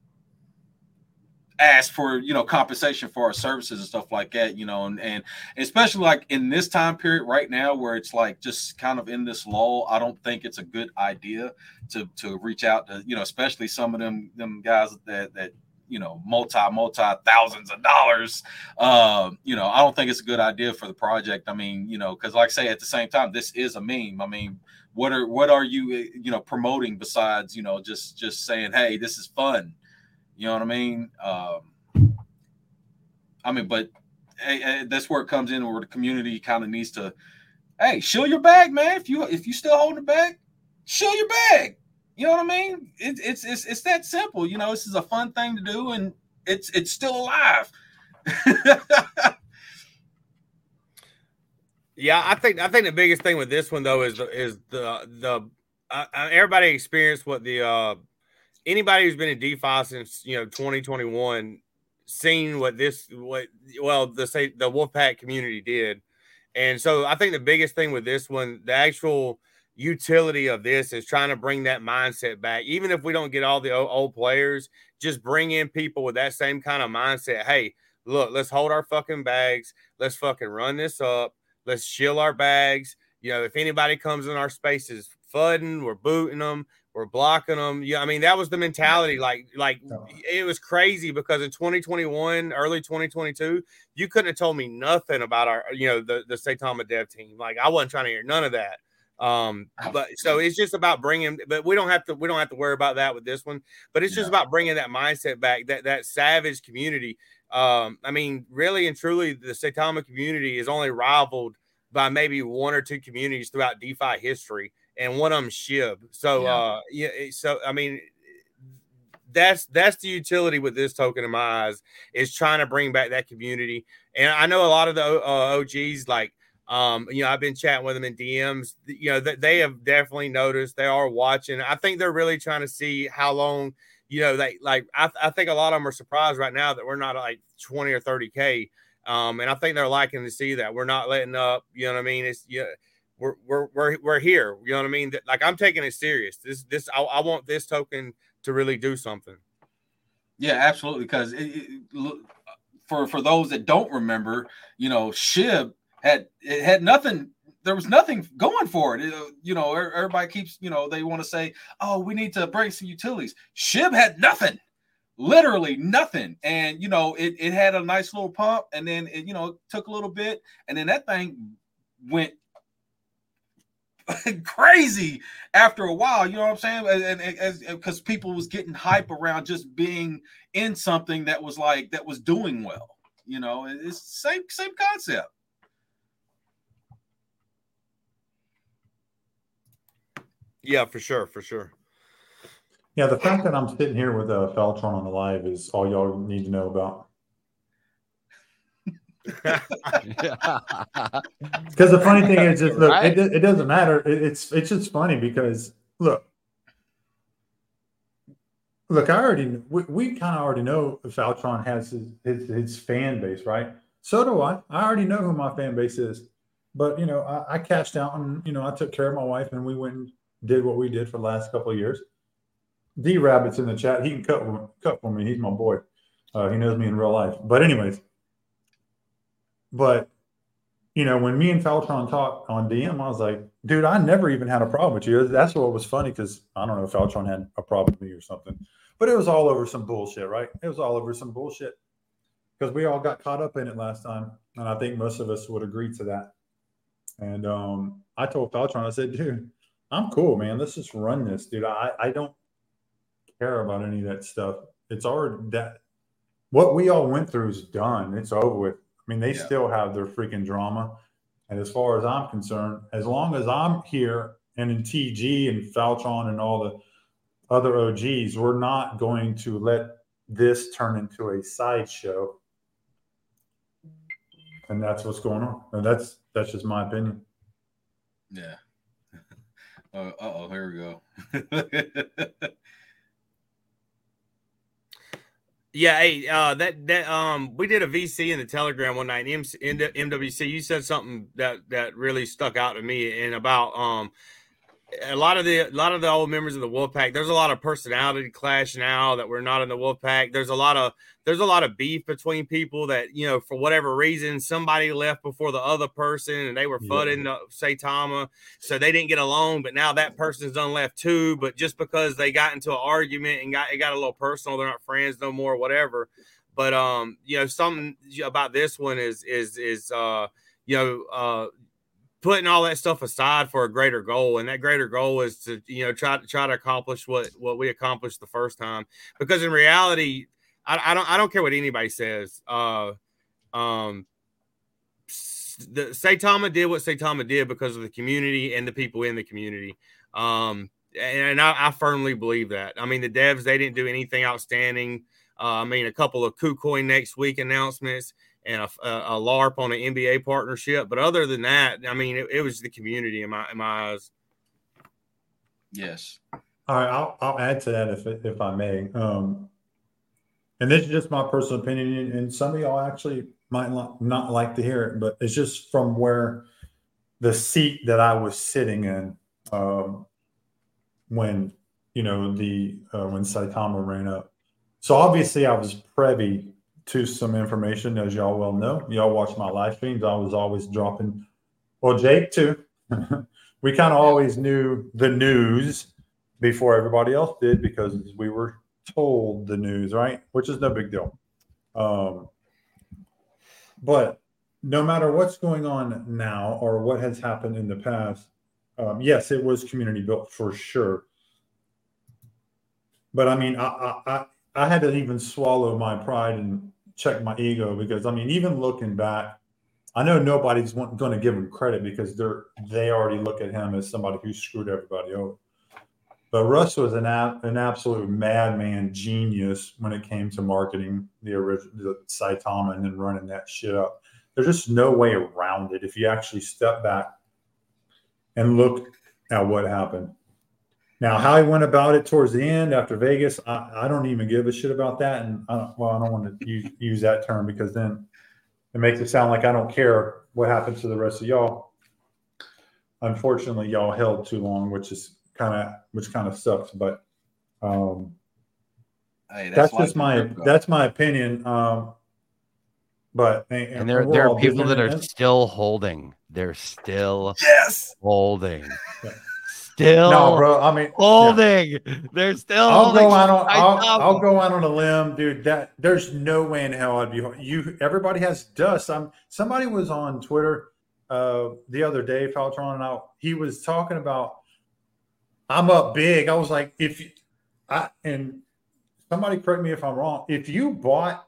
ask for you know compensation for our services and stuff like that you know and, and especially like in this time period right now where it's like just kind of in this lull i don't think it's a good idea to to reach out to you know especially some of them them guys that that you know multi multi thousands of dollars uh, you know i don't think it's a good idea for the project. I mean you know because like i say at the same time this is a meme. I mean what are what are you eh, you know promoting besides you know just just saying hey this is fun you know what i mean um i mean but hey, hey, that's where it comes in where the community kind of needs to hey show your bag man if you if you still holding the bag show your bag you know what I mean? It, it's it's it's that simple. You know, this is a fun thing to do, and it's it's still alive. yeah, I think I think the biggest thing with this one though is the is the the uh, uh everybody experienced what the uh anybody who's been in DeFi since you know 2021 seen what this what well the say the Wolfpack community did, and so I think the biggest thing with this one, the actual utility of this is trying to bring that mindset back. Even if we don't get all the old, players, just bring in people with that same kind of mindset. Hey, look, let's hold our fucking bags. Let's fucking run this up. Let's shill our bags. You know, if anybody comes in our spaces, fudding, we're booting them, we're blocking them. Yeah, I mean that was the mentality. Like, like it was crazy because in 2021, early 2022, you couldn't have told me nothing about our, you know, the the Saitama dev team. Like, I wasn't trying to hear none of that. Um, but so it's just about bringing, but we don't have to, we don't have to worry about that with this one. But it's just about bringing that mindset back, that that savage community. Um, I mean, really and truly, the Saitama community is only rivaled by maybe one or two communities throughout DeFi history, and one of them Shib. So, yeah. uh, yeah. So, I mean, that's that's the utility with this token in my eyes is trying to bring back that community. And I know a lot of the uh, OGs like um, you know, I've been chatting with them in DMs. You know, that they have definitely noticed. They are watching. I think they're really trying to see how long. You know, they like. I, I think a lot of them are surprised right now that we're not like twenty or thirty k. Um, and I think they're liking to see that we're not letting up. You know what I mean? It's yeah. We're we're we're, we're here. You know what I mean? Like I'm taking it serious. This this I, I want this token to really do something. Yeah, absolutely. Because for for those that don't remember, you know, Shib had it had nothing. There was nothing going for it. it uh, you know, er, everybody keeps you know they want to say, oh, we need to bring some utilities. Shib had nothing literally nothing. And you know, it, it had a nice little pump, and then it, you know, took a little bit, and then that thing went crazy after a while. You know what I'm saying? And as because people was getting hype around just being in something that was like that was doing well. You know, it's same same concept. Yeah, for sure, for sure. Yeah, the fact that I'm sitting here with uh, Feltron on the live is all y'all need to know about. Because the funny thing is, just look, right? it, it doesn't matter. It, it's it's just funny because look, look, I already we, we kind of already know Feltron has his, his, his fan base, right? So do I. I already know who my fan base is, but you know, I, I cashed out and you know I took care of my wife and we went and did what we did for the last couple of years. D Rabbit's in the chat. He can cut cut for me. He's my boy. Uh, he knows me in real life. But anyways, but you know, when me and Feltron talked on DM, I was like, dude, I never even had a problem with you. That's what was funny because I don't know if Feltron had a problem with me or something, but it was all over some bullshit, right? It was all over some bullshit because we all got caught up in it last time, and I think most of us would agree to that. And um, I told Feltron, I said, dude, I'm cool, man. Let's just run this, dude. I, I don't care about any of that stuff. It's already that what we all went through is done. It's over with. I mean, they yeah. still have their freaking drama. And as far as I'm concerned, as long as I'm here and in TG and Feltron and all the other OGs, we're not going to let this turn into a sideshow. And that's what's going on. And that's that's just my opinion. Yeah. Uh oh, here we go. Yeah, hey, uh, that that um, we did a VC in the Telegram one night. In MWC, you said something that that really stuck out to me, and about um, a lot of the a lot of the old members of the Wolfpack. There's a lot of personality clash now that we're not in the Wolfpack. There's a lot of there's a lot of beef between people that you know for whatever reason somebody left before the other person and they were fudding yeah. Saitama, so they didn't get along. But now that person's done left too. But just because they got into an argument and got it got a little personal, they're not friends no more, whatever. But um, you know, something about this one is is is uh, you know, uh putting all that stuff aside for a greater goal and that greater goal is to you know try to try to accomplish what what we accomplished the first time because in reality i, I don't i don't care what anybody says uh um the Saitama did what Saitama did because of the community and the people in the community. Um, and I, I, firmly believe that. I mean, the devs they didn't do anything outstanding. Uh, I mean, a couple of KuCoin next week announcements and a, a, LARP on an NBA partnership. But other than that, I mean, it, it, was the community in my in my eyes. Yes. All right, I'll, I'll add to that if if I may. Um, and this is just my personal opinion, and some of y'all actually might not like to hear it, but it's just from where the seat that I was sitting in um, when you know the uh, when Saitama ran up. So obviously, I was privy to some information, as y'all well know. Y'all watch my live streams. I was always dropping, well, Jake too. we kind of always knew the news before everybody else did because we were told the news, right? Which is no big deal. Um, but no matter what's going on now or what has happened in the past, um, yes, it was community built for sure. But I mean, I, I I had to even swallow my pride and check my ego because I mean, even looking back, I know nobody's going to give him credit because they're they already look at him as somebody who screwed everybody over. But Russ was an an absolute madman genius when it came to marketing the original the Saitama and then running that shit up. There's just no way around it if you actually step back and look at what happened. Now, how he went about it towards the end after Vegas, I, I don't even give a shit about that. And I don't, well, I don't want to use, use that term because then it makes it sound like I don't care what happens to the rest of y'all. unfortunately, y'all held too long, which is kind of which kind of sucks. But um, Hey, that's, why just my that's my opinion. Um, but and, And there, we're there are people that are in still holding. They're still yes. holding. Yeah. Still no, bro. I mean, yeah. holding. They're still I'll go out on I'll. I'll go out on a limb, dude. That there's no way in hell I'd be you. Everybody has dust. I'm somebody was on Twitter uh the other day, Feltron, and I, he was talking about I'm up big. I was like, if you, I and somebody correct me if I'm wrong. If you bought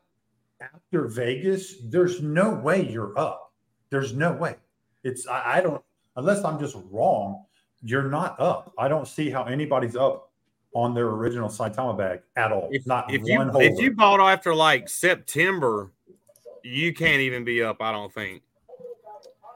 after Vegas, there's no way you're up. There's no way. It's I, I don't unless I'm just wrong. You're not up. I don't see how anybody's up on their original Saitama bag at all. If, not if you one if you bought after like September, you can't even be up. I don't think.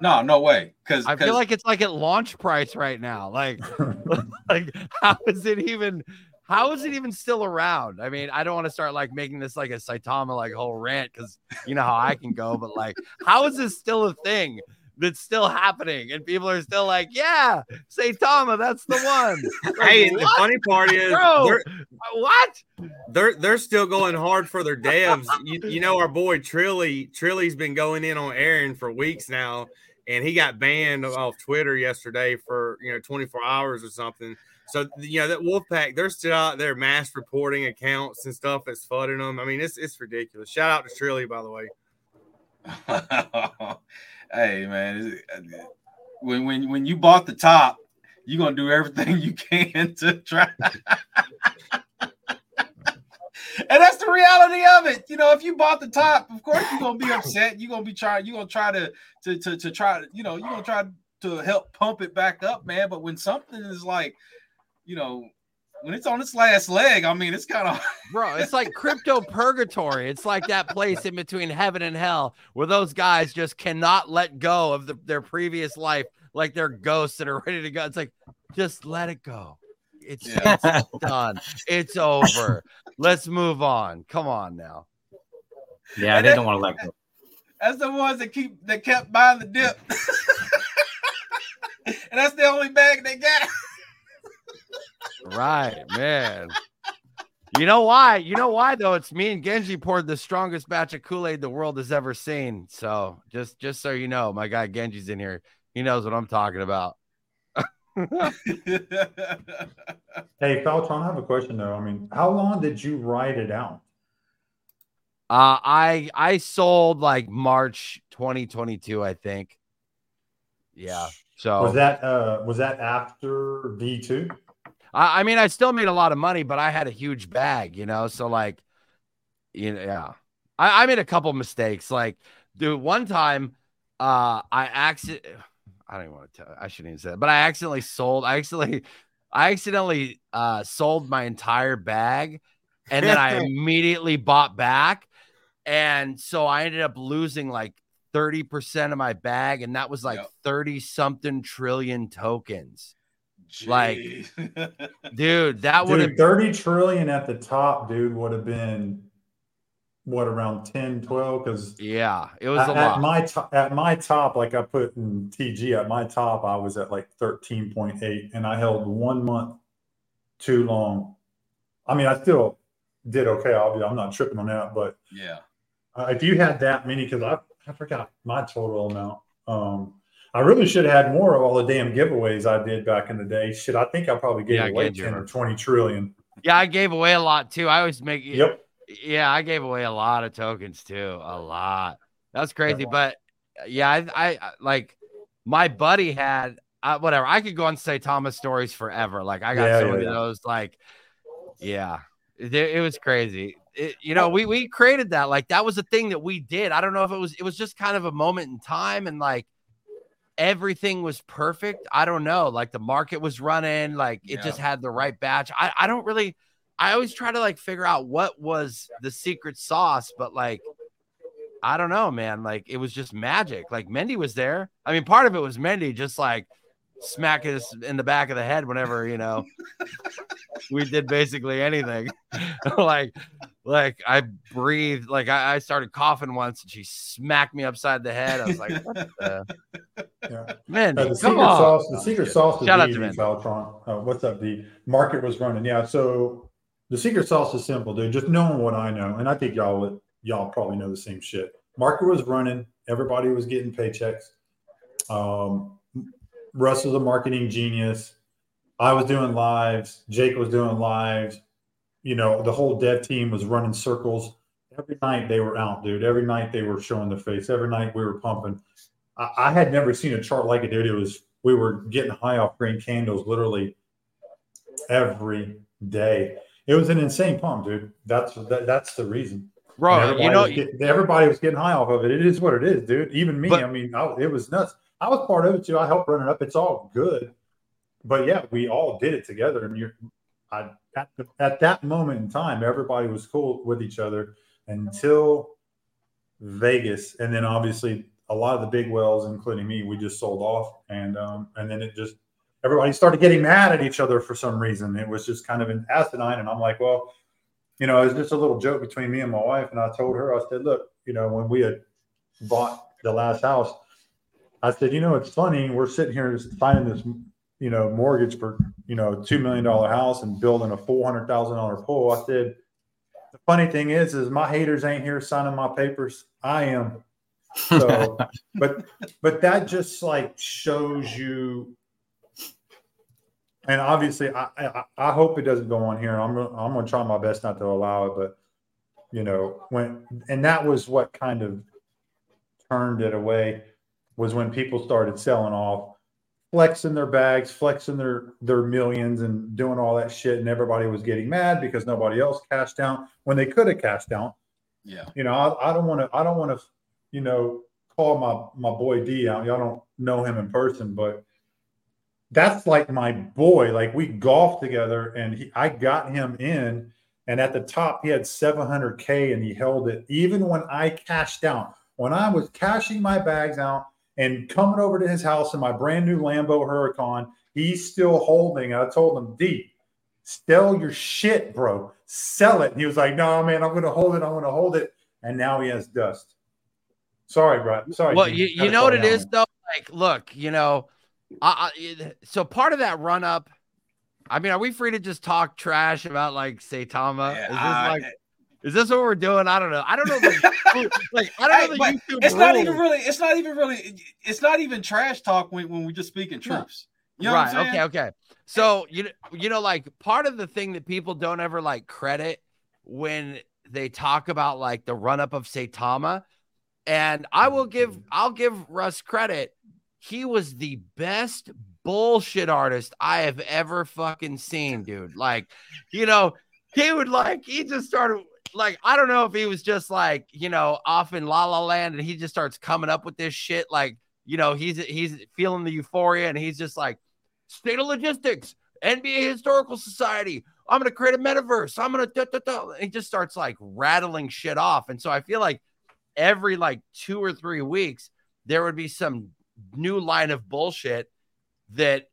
No, no way. Because I feel like it's like at launch price right now. Like, like how is it even? How is it even still around? I mean, I don't want to start like making this like a Saitama like whole rant because you know how I can go, but like, how is this still a thing that's still happening? And people are still like, yeah, Saitama, that's the one. Like, hey, and the funny part is Bro, they're, uh, what? they're they're still going hard for their devs. You, you know, our boy Trilly Trilly's been going in on Aaron for weeks now, and he got banned off Twitter yesterday for you know 24 hours or something. So you know that Wolfpack, they're still out there mass reporting accounts and stuff that's flooding them. I mean, it's it's ridiculous. Shout out to Trilly, by the way. hey man, it- uh, when when when you bought the top, you're gonna do everything you can to try. And that's the reality of it. You know, if you bought the top, of course you're gonna be upset. You're gonna be trying, you're gonna try to to to, to try you know, you're gonna try to help pump it back up, man. But when something is like, you know, when it's on its last leg, I mean, it's kind of Bro, it's like crypto purgatory. It's like that place in between heaven and hell where those guys just cannot let go of the, their previous life, like they're ghosts that are ready to go. It's like, just let it go. It's, Yeah. it's done. It's over. Let's move on. Come on now. Yeah, they don't want to let go. that's the ones that keep that kept buying the dip. and that's the only bag they got. Right, man. You know why? You know why though? It's me and Genji poured the strongest batch of Kool-Aid the world has ever seen. So just just so you know, my guy Genji's in here. He knows what I'm talking about. Hey, Feltron, I have a question though. I mean, how long did you write it out? Uh, I I sold like March 2022, I think. Yeah. So Was that uh was that after V two? I, I mean, I still made a lot of money, but I had a huge bag, you know. So like, you know, yeah, I, I made a couple mistakes. Like, dude, one time, uh, I accident. I don't even want to tell. I shouldn't even say that, but I accidentally sold. I accidentally, I accidentally uh sold my entire bag, and then I immediately bought back, and so I ended up losing like. 30% of my bag, and that was like Yep. 30 something trillion tokens. Like, Dude, that would have Dude, 30 trillion at the top, dude, would have been what around 10, 12? Because yeah, it was at, a at my top at my top, like I put in TG at my top, I was at like 13.8 and I held one month too long. I mean, I still did okay. Obviously, I'm not tripping on that, but yeah. uh, if you had that many, because I, I forgot my total amount. Um, I really should have had more of all the damn giveaways I did back in the day. Shit, I think I probably gave Yeah, away gave 10 a- or 20 trillion. yeah, I gave away a lot too. I always make Yep. yeah, I gave away a lot of tokens too. A lot. That's crazy. But yeah, I, I like my buddy had uh, whatever. I could go on Saitama stories forever. Like I got Yeah, so yeah, many yeah. of those. Like, yeah, it, it was crazy. It, you know, we we created that. Like that was a thing that we did. I don't know if it was. It was just kind of a moment in time, and like everything was perfect. I don't know. Like the market was running. Like it just had the right batch. I I don't really. I always try to like figure out what was the secret sauce, but like I don't know, man. Like it was just magic. Like Mendy was there. I mean, part of it was Mendy just like smacking us in the back of the head whenever you know we did basically anything. like, like I breathed, like I, I started coughing once, and she smacked me upside the head. I was like, what the? Yeah. Man, Uh, the come secret on. sauce, the secret sauce is Shout out to easy, Vin. Feltron. Uh, what's up? The market was running. Yeah. So the secret sauce is simple, dude. Just knowing what I know, and I think y'all would, y'all probably know the same shit. Market was running. Everybody was getting paychecks. Um, Russ was a marketing genius. I was doing lives. Jake was doing lives. You know, the whole dev team was running circles. Every night they were out, dude. Every night they were showing their face. Every night we were pumping. I, I had never seen a chart like it, dude. It was we were getting high off green candles literally every day. It was an insane pump, dude. That's that, that's the reason. And Bro, everybody you know, was get- everybody was getting high off of it. It is what it is, dude. Even me, But- I mean, I, it was nuts. I was part of it too. I helped run it up. It's all good, but yeah, we all did it together. And you're, I at, at that moment in time, everybody was cool with each other until Vegas, and then obviously a lot of the big wells, including me, we just sold off, and um, and then it just everybody started getting mad at each other for some reason. It was just kind of an asinine, and I'm like, well, you know, it was just a little joke between me and my wife, and I told her, I said, look, you know, when we had bought the last house, I said, you know, it's funny, we're sitting here just signing this, you know, mortgage for, you know, two million dollar house and building a four hundred thousand dollar pool. I said, the funny thing is, is my haters ain't here signing my papers. I am. So, but but that just like shows you. And obviously, I, I I hope it doesn't go on here. I'm I'm gonna try my best not to allow it, but you know when and that was what kind of turned it away was when people started selling off, flexing their bags, flexing their their millions, and doing all that shit, and everybody was getting mad because nobody else cashed out when they could have cashed out Yeah. you know, I, I don't want to, I don't want to, you know, call my, my boy D out. Y'all don't know him in person, but that's like my boy. Like we golfed together and he, I got him in and at the top he had 700 K and he held it even when I cashed out, when I was cashing my bags out and coming over to his house in my brand new Lambo Huracan, he's still holding. I told him, D, sell your shit, bro. Sell it. And he was like, no, man, I'm going to hold it. I'm going to hold it. And now he has dust. Sorry, bro. Sorry. well, D. you, you know what it out, is man. though. Like, look, you know, I, I, so part of that run up. I mean, are we free to just talk trash about like Saitama? Yeah, is this I- like, is this what we're doing? I don't know. I don't know. The, like, I don't Hey, know the YouTube it's not even really. It's not even really. It's not even trash talk when, when we just speaking truths. You know right. Okay. Okay. So you know, you know, like part of the thing that people don't ever like credit when they talk about like the run up of Saitama, and I will give mm-hmm. I'll give Russ credit. He was the best bullshit artist I have ever fucking seen, dude. Like, you know, he would like he just started like I don't know if he was just like you know off in La La Land and he just starts coming up with this shit like you know he's he's feeling the euphoria and he's just like state of logistics NBA historical society I'm gonna create a metaverse I'm gonna da, da, da. He just starts like rattling shit off and so I feel like every like two or three weeks there would be some new line of bullshit that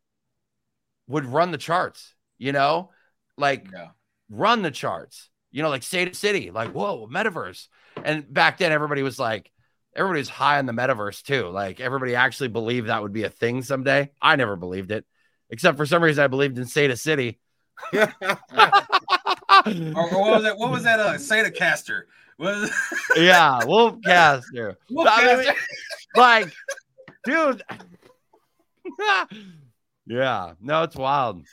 would run the charts you know like Yeah. run the charts. You know, like State City, like whoa, metaverse. And back then, everybody was like, everybody was high on the metaverse too. Like everybody actually believed that would be a thing someday. I never believed it, except for some reason I believed in State City. Or, or what was that? What was that? Uh, Sata caster. What is yeah, Wolfcaster. Wolf I mean, caster? like, dude. yeah, no, it's wild.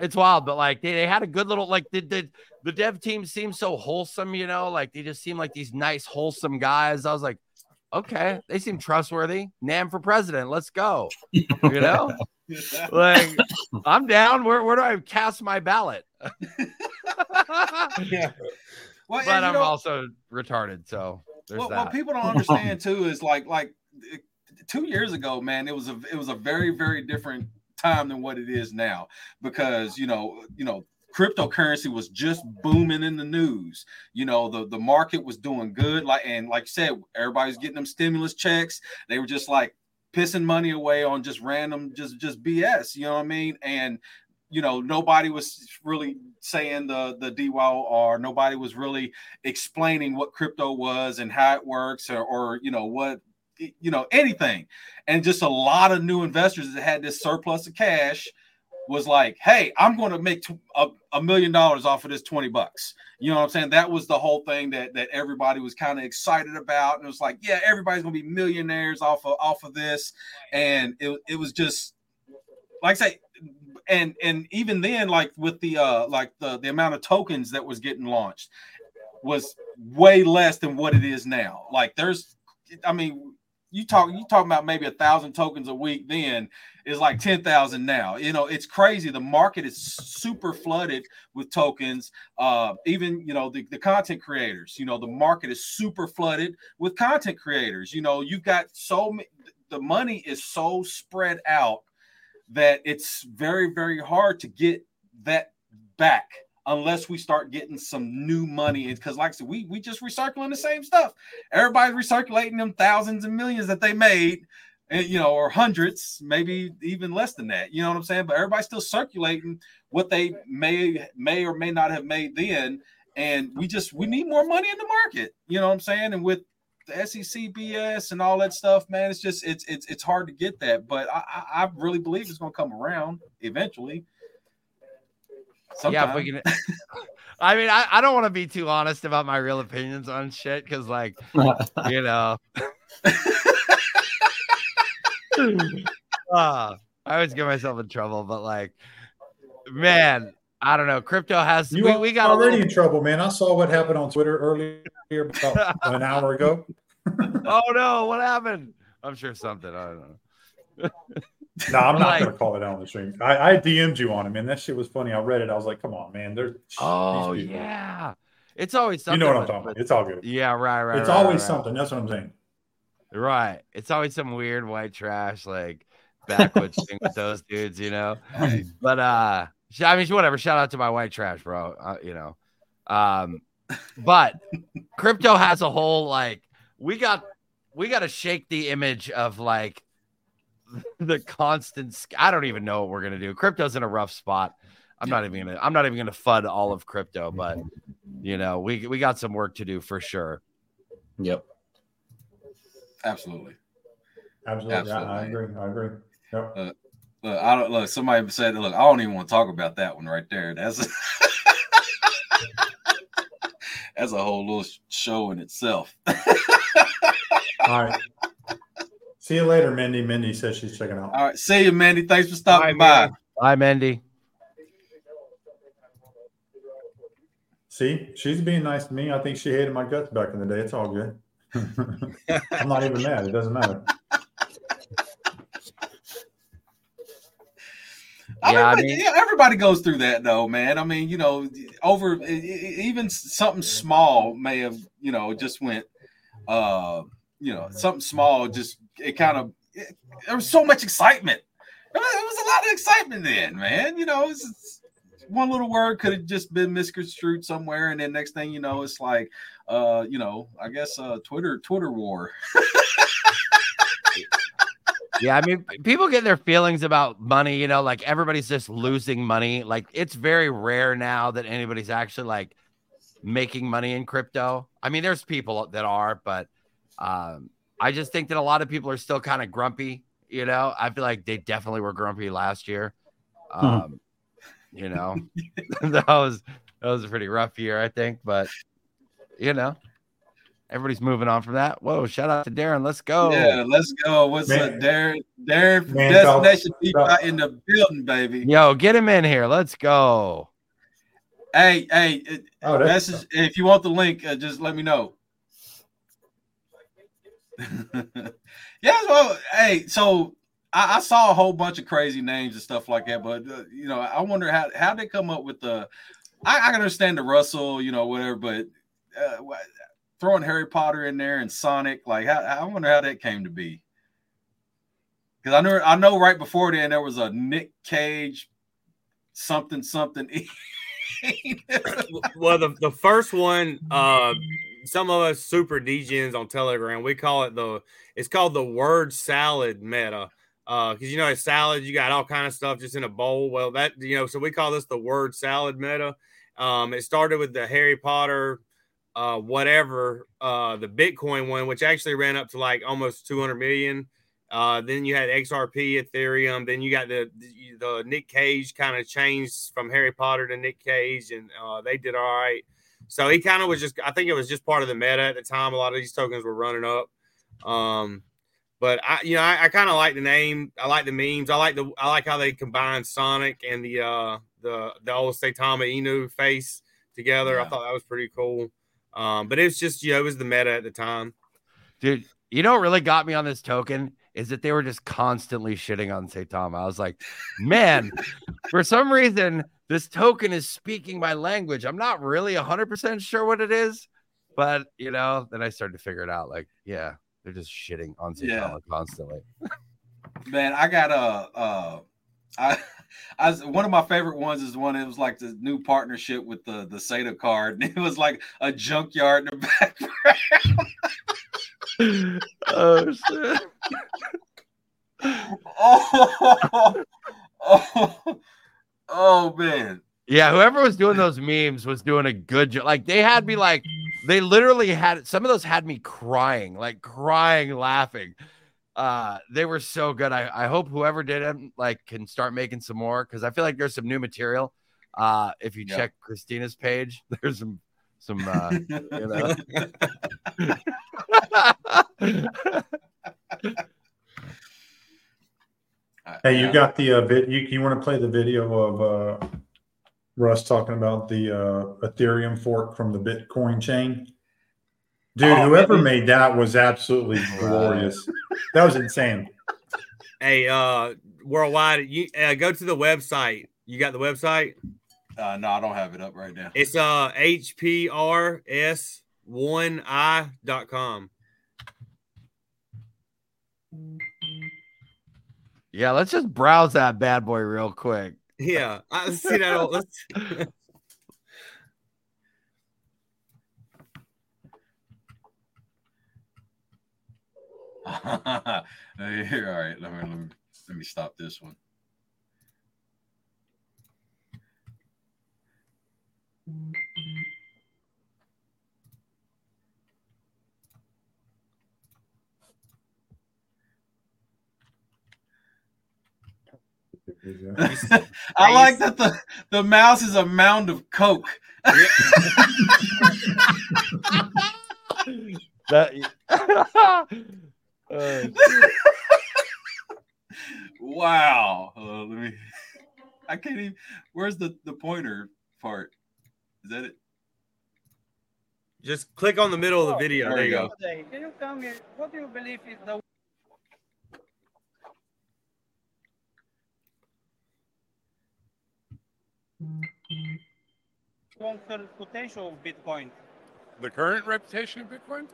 It's wild, but like they, they had a good little like the, the the dev team seemed so wholesome, you know, like they just seem like these nice, wholesome guys. I was like, okay, they seem trustworthy. Nam for president, let's go. You know, like I'm down. Where where do I cast my ballot? yeah. Well, but I'm know- also retarded, so there's what, that. what people don't understand too is like like two years ago, man, it was a it was a very very different time than what it is now because you know you know cryptocurrency was just booming in the news. You know the the market was doing good, like and like you said, everybody's getting them stimulus checks. They were just like pissing money away on just random just just BS. You know what I mean? And you know nobody was really saying the the DWOW or nobody was really explaining what crypto was and how it works or, or you know what you know, anything. And just a lot of new investors that had this surplus of cash was like, hey, I'm going to make a, million dollars off of this 20 bucks. You know what I'm saying? That was the whole thing that that everybody was kind of excited about. And it was like, yeah, everybody's going to be millionaires off of off of this. And it, it was just like I say, and and even then, like with the uh like the the amount of tokens that was getting launched was way less than what it is now. Like there's I mean, you talk you talking about maybe a thousand tokens a week then is like 10,000 now. You know, it's crazy. The market is super flooded with tokens. Uh, even, you know, the, the content creators, you know, the market is super flooded with content creators. You know, you've got so many, the money is so spread out that it's very, very hard to get that back unless we start getting some new money. Because, like I said, we we just recycling the same stuff. Everybody's recirculating them thousands and millions that they made, and you know, or hundreds, maybe even less than that. You know what I'm saying? But everybody's still circulating what they may may or may not have made then. And we just we need more money in the market. You know what I'm saying? And with the SEC BS and all that stuff, man, it's just it's it's it's hard to get that. But I I, I really believe it's gonna come around eventually. Sometime. Yeah, if we can. I mean, I, I don't want to be too honest about my real opinions on shit because, like, you know, uh, I always get myself in trouble, but like, man, I don't know. Crypto has you we, we got already in trouble, man. I saw what happened on Twitter earlier about an hour ago. oh no, what happened? I'm sure something. I don't know. No, I'm not like, gonna call it out on the stream. I, I DM'd you on it, man. That shit was funny. I read it. I was like, come on, man. There's oh yeah. It's always something. You know what I'm talking about. It's all good. Yeah, right, right. It's right, always right, something. That's what I'm saying. Right. It's always some weird white trash, like backwoods thing with those dudes, you know. But uh I mean whatever. Shout out to my white trash, bro. Uh, you know. Um but crypto has a whole like we got we got to shake the image of like the constant I don't even know what we're gonna do. Crypto's in a rough spot. I'm not even gonna I'm not even gonna fud all of crypto, but you know, we we got some work to do for sure. Yep. Absolutely. Absolutely. Absolutely. I, I agree. I agree. Yep. Uh, look, I don't look. Somebody said, "Look, I don't even want to talk about that one right there." That's a, that's a whole little show in itself. All right. See you later, Mindy. Mindy says she's checking out. All right. See you, Mindy. Thanks for stopping Bye, by. Bye, Mindy. See, she's being nice to me. I think she hated my guts back in the day. It's all good. I'm not even mad. It doesn't matter. Yeah, I mean, everybody goes through that though, man. I mean, you know, over even something small may have, you know, just went, uh, you know, something small just it kind of it, there was so much excitement. It was, a lot of excitement then, man. You know, it's, one little word could have just been misconstrued somewhere, and then next thing you know, it's like, uh, you know, I guess uh, Twitter Twitter war. yeah, I mean, people get their feelings about money. You know, like everybody's just losing money. Like it's very rare now that anybody's actually like making money in crypto. I mean, there's people that are, but um, I just think that a lot of people are still kind of grumpy. You know, I feel like they definitely were grumpy last year. Hmm. Um, you know, that was that was a pretty rough year, I think. But you know, everybody's moving on from that. Whoa! Shout out to Darren. Let's go. Yeah, let's go. What's man, up, Darren? Darren man, Destination Deep in the building, baby. Yo, get him in here. Let's go. Hey, hey, oh, message. If you want the link, uh, just let me know. yeah, well, hey, so I, I, saw a whole bunch of crazy names and stuff like that, but uh, you know, I wonder how how they come up with the. I, I can understand the Russell, you know, whatever, but uh, throwing Harry Potter in there and Sonic, like, how, I wonder how that came to be. Because I know I know right before then there was a Nick Cage something something. well, the, the first one, uh, some of us super degens on Telegram, we call it the it's called the word salad meta. Uh, because you know, a salad, you got all kind of stuff just in a bowl. Well, that you know, so we call this the word salad meta. Um, it started with the Harry Potter uh, whatever uh, the Bitcoin one, which actually ran up to like almost 200 million. Uh, then you had XRP, Ethereum. Then you got the the, the Nick Cage kind of changed from Harry Potter to Nick Cage, and uh, they did all right. So he kind of was just, I think it was just part of the meta at the time. A lot of these tokens were running up. Um, but I, you know, I, I kind of like the name. I like the memes. I like the, I like how they combine Sonic and the, uh, the, the old Saitama Inu face together. Yeah. I thought that was pretty cool. Um, but it was just, you know, it was the meta at the time. Dude, you know what really got me on this token is that they were just constantly shitting on Saitama. I was like, man, for some reason, this token is speaking my language. I'm not really 100% sure what it is, but you know, then I started to figure it out. Like, yeah, they're just shitting on Saitama yeah. constantly. Man, I got a, uh, I, I one of my favorite ones is one. It was like the new partnership with the the SATA card, and it was like a junkyard in the background. oh shit! oh, oh, Oh man. Yeah, whoever was doing those memes was doing a good job. Like they had me like they literally had some of those had me crying, like crying, laughing. Uh, they were so good. I, I hope whoever did them like can start making some more because I feel like there's some new material. Uh, if you yep. check Christina's page, there's some some uh, you know. Hey, you got the uh, vid? You, you want to play the video of uh, Russ talking about the uh, Ethereum fork from the Bitcoin chain? Dude, oh, whoever made that was absolutely glorious. that was insane. Hey, uh, worldwide, you uh, go to the website. You got the website? Uh, no, I don't have it up right now. It's uh hprs1i.com. Yeah, let's just browse that bad boy real quick. Yeah, I see that. Let's. All right, let me, let me let me stop this one. I like that the, the mouse is a mound of coke. that uh, wow. Uh, let me. I can't even. Where's the the pointer part? Is that it? Just click on the middle of the video. there you go. Can you tell me what do you believe is the long-term potential of Bitcoin? The current reputation of Bitcoin?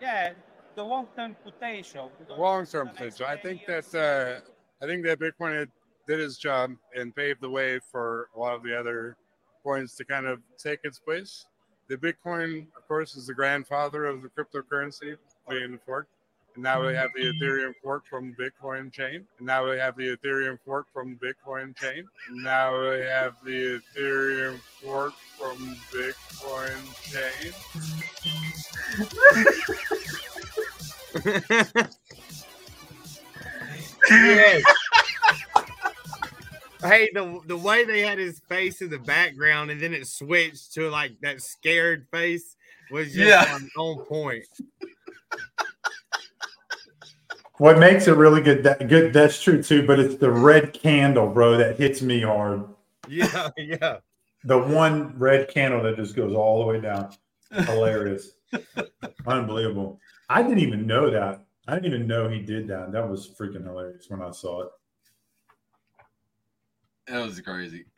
Yeah, the long-term potential. Long-term potential. I think that uh, I think that Bitcoin did its job and paved the way for a lot of the other coins to kind of take its place. The Bitcoin, of course, is the grandfather of the cryptocurrency being forked. And now we have the mm-hmm. Ethereum fork from Bitcoin chain. And now we have the Ethereum fork from Bitcoin chain. And now we have the Ethereum fork from Bitcoin chain. yes. hey, the the way they had his face in the background and then it switched to like that scared face was just yeah. on, on point. What makes it really good? That good. That's true too. But it's the red candle, bro, that hits me hard. Yeah, yeah. The one red candle that just goes all the way down. Hilarious. Unbelievable. I didn't even know that. I didn't even know he did that. That was freaking hilarious when I saw it. That was crazy.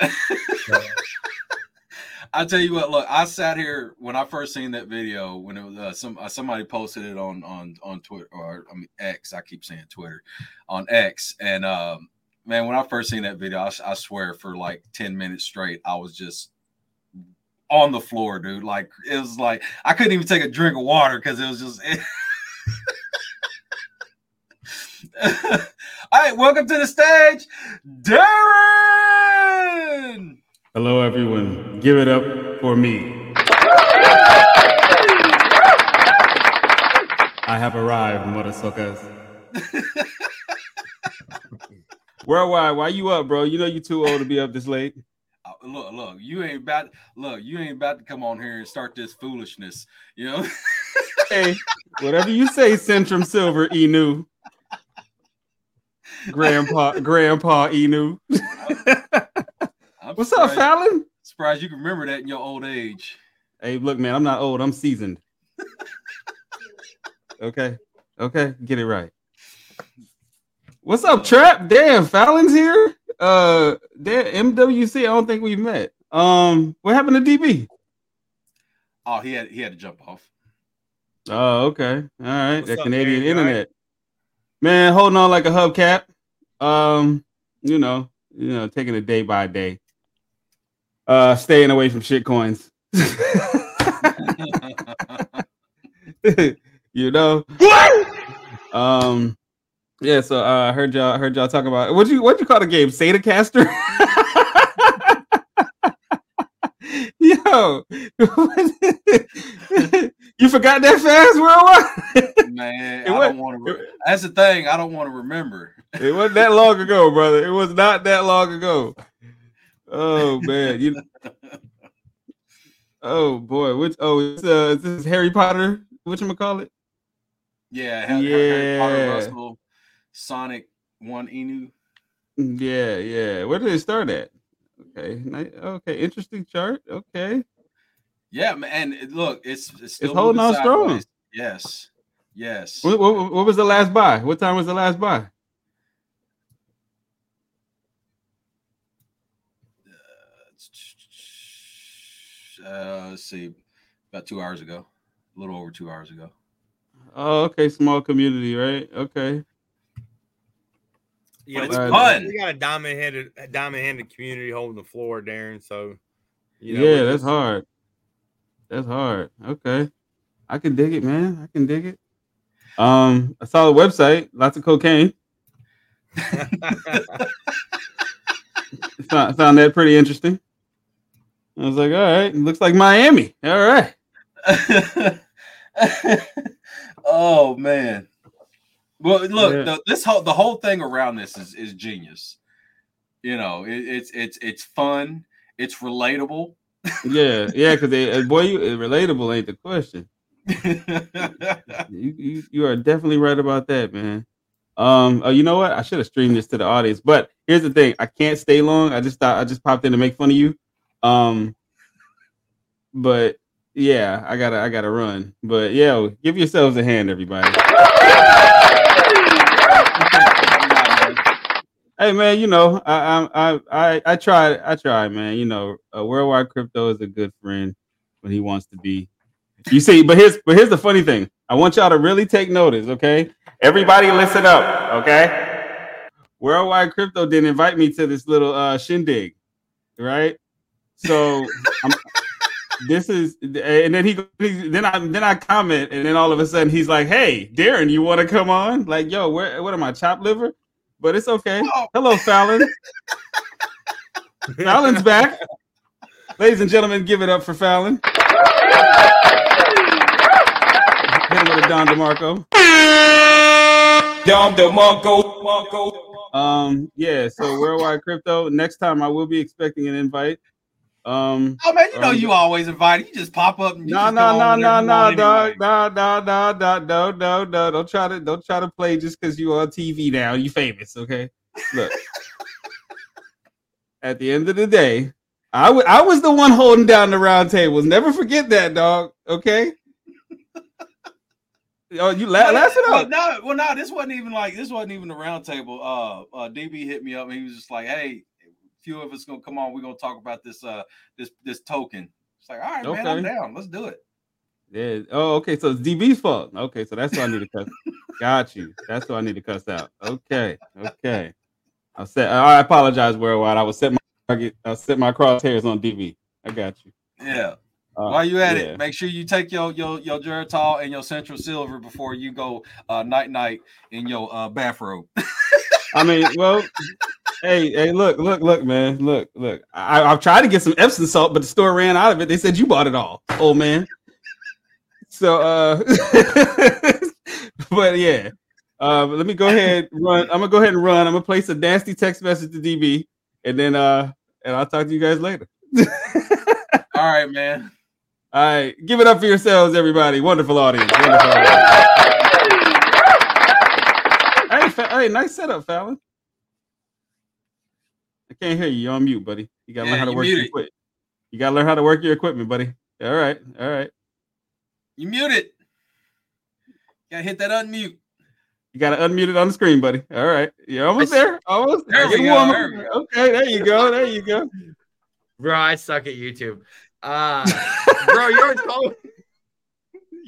I tell you what, look, I sat here when I first seen that video when it was uh, some uh, somebody posted it on on on Twitter or I mean X. I keep saying Twitter on X, and um, man, when I first seen that video, I, I swear for like ten minutes straight, I was just on the floor, dude. Like it was like I couldn't even take a drink of water because it was just. It... All right, welcome to the stage, Darren. Hello, everyone. Give it up for me. I have arrived, motherfuckers. Worldwide, why you up, bro? You know you're too old to be up this late. Uh, Look, look, you ain't about look, you ain't about to come on here and start this foolishness, you know. Hey, whatever you say, Centrum Silver Inu. Grandpa, Grandpa Inu. I'm What's up, Fallon? Surprised you can remember that in your old age. Hey, look, man, I'm not old. I'm seasoned. okay, okay, get it right. What's up, Trap? Damn, Fallon's here. Uh, damn, MWC. I don't think we've met. Um, what happened to DB? Oh, he had he had to jump off. Oh, okay. All right. What's that up, Canadian Darren? You all right? internet. Man, holding on like a hubcap. Um, you know, you know, taking it day by day. Uh, staying away from shit coins. you know what? Um, yeah. So uh, I heard y'all heard y'all talk about what you what you call the game, Satacaster. Yo, you forgot that fast, worldwide. Man, It I don't want to. That's the thing. I don't want to remember. It wasn't that long ago, brother. It was not that long ago. Oh man, you. Oh boy, which oh it's uh is this Harry Potter? Which call it? Yeah, Harry, Harry Potter, Yeah. Russell, Sonic, one Inu. Yeah, yeah. Where did it start at? Okay, okay, interesting chart. Okay, Yeah, man. And look, it's it's still holding on strong. Yes, yes. what, what, what was the last buy? What time was the last buy? Uh, let's see, about two hours ago, a little over two hours ago. Oh, okay, small community, right? Okay, Yeah, But we, it's Uh, fun. we got a diamond headed, diamond handed community holding the floor, Darren. So, you know, yeah, that's just- hard. That's hard. Okay, I can dig it, man. I can dig it. Um, I saw the website. Lots of cocaine. found, found that pretty interesting. I was like, all right, it looks like Miami. All right. oh man. Well, look, Yeah. the, this whole the whole thing around this is is genius. You know, it, it's it's it's fun. It's relatable. Yeah, yeah, because boy, you relatable ain't the question. You, you you are definitely right about that, man. Um, oh, you know what? I should have streamed this to the audience, but here's the thing: I can't stay long. I just thought I just popped in to make fun of you. Um, but yeah, I gotta I gotta run. But yeah, give yourselves a hand, everybody. Hey man, you know I I I I, try I try, man. You know, worldwide crypto is a good friend when he wants to be. You see, but here's but here's the funny thing. I want y'all to really take notice, okay? Everybody, listen up, okay? Worldwide crypto didn't invite me to this little uh shindig, right? So I'm, this is, and then he then I then I comment, and then all of a sudden he's like, "Hey, Darren, you want to come on?" Like, yo, where what am I, chop liver? But it's okay. Oh. Hello, Fallon. Fallon's back. Ladies and gentlemen, give it up for Fallon. Hit him with a Don DeMarco. Dom DeMarco. Um, yeah, so worldwide crypto. Next time I will be expecting an invite. Um Oh man, you know Um, you always invited. You just pop up no, no, no, no, no, dog, no, no, no, no, no, no, no. Don't try to don't try to play just because you on TV now. You famous, okay? Look. At the end of the day, I wa- I was the one holding down the round tables. Never forget that, dog. Okay. Oh, you la- laugh it up. No, well, no, this wasn't even like this wasn't even a round table. Uh, uh, DB hit me up and he was just like, "Hey, few of us gonna come on. We're gonna talk about this uh this this token." It's like, all right, man, I'm down. Let's do it. Yeah. Oh, okay. So it's DB's fault. Okay, so that's what I need to cuss. Got you. That's what I need to cuss out. Okay. Okay. I'll set. I apologize, worldwide. I will set my target. I'll set my crosshairs on DB. I got you. Yeah. Uh, While you at yeah. it, make sure you take your your your Geritol and your Central Silver before you go uh night night in your uh bathrobe. I mean, well, hey, hey, look, look, look, man, look, look. I, I've tried to get some Epsom salt, but the store ran out of it. They said you bought it all, old man. So, uh, but yeah. Uh, let me go ahead run. I'm gonna go ahead and run. I'm gonna place a nasty text message to DB, and then uh, and I'll talk to you guys later. All right, man. All right, give it up for yourselves, everybody. Wonderful audience. Wonderful audience. hey, Fa- hey, nice setup, Fallon. I can't hear you. You're on mute, buddy. You gotta Yeah, learn how to you work your equipment. You gotta learn how to work your equipment, buddy. All right, all right. You muted. Gotta hit that unmute. You gotta unmute it on the screen, buddy. All right, you're almost I s- there. Almost There we go, there we go. Okay, there you go. There you go. Bro, I suck at YouTube. Uh, bro, you always call me.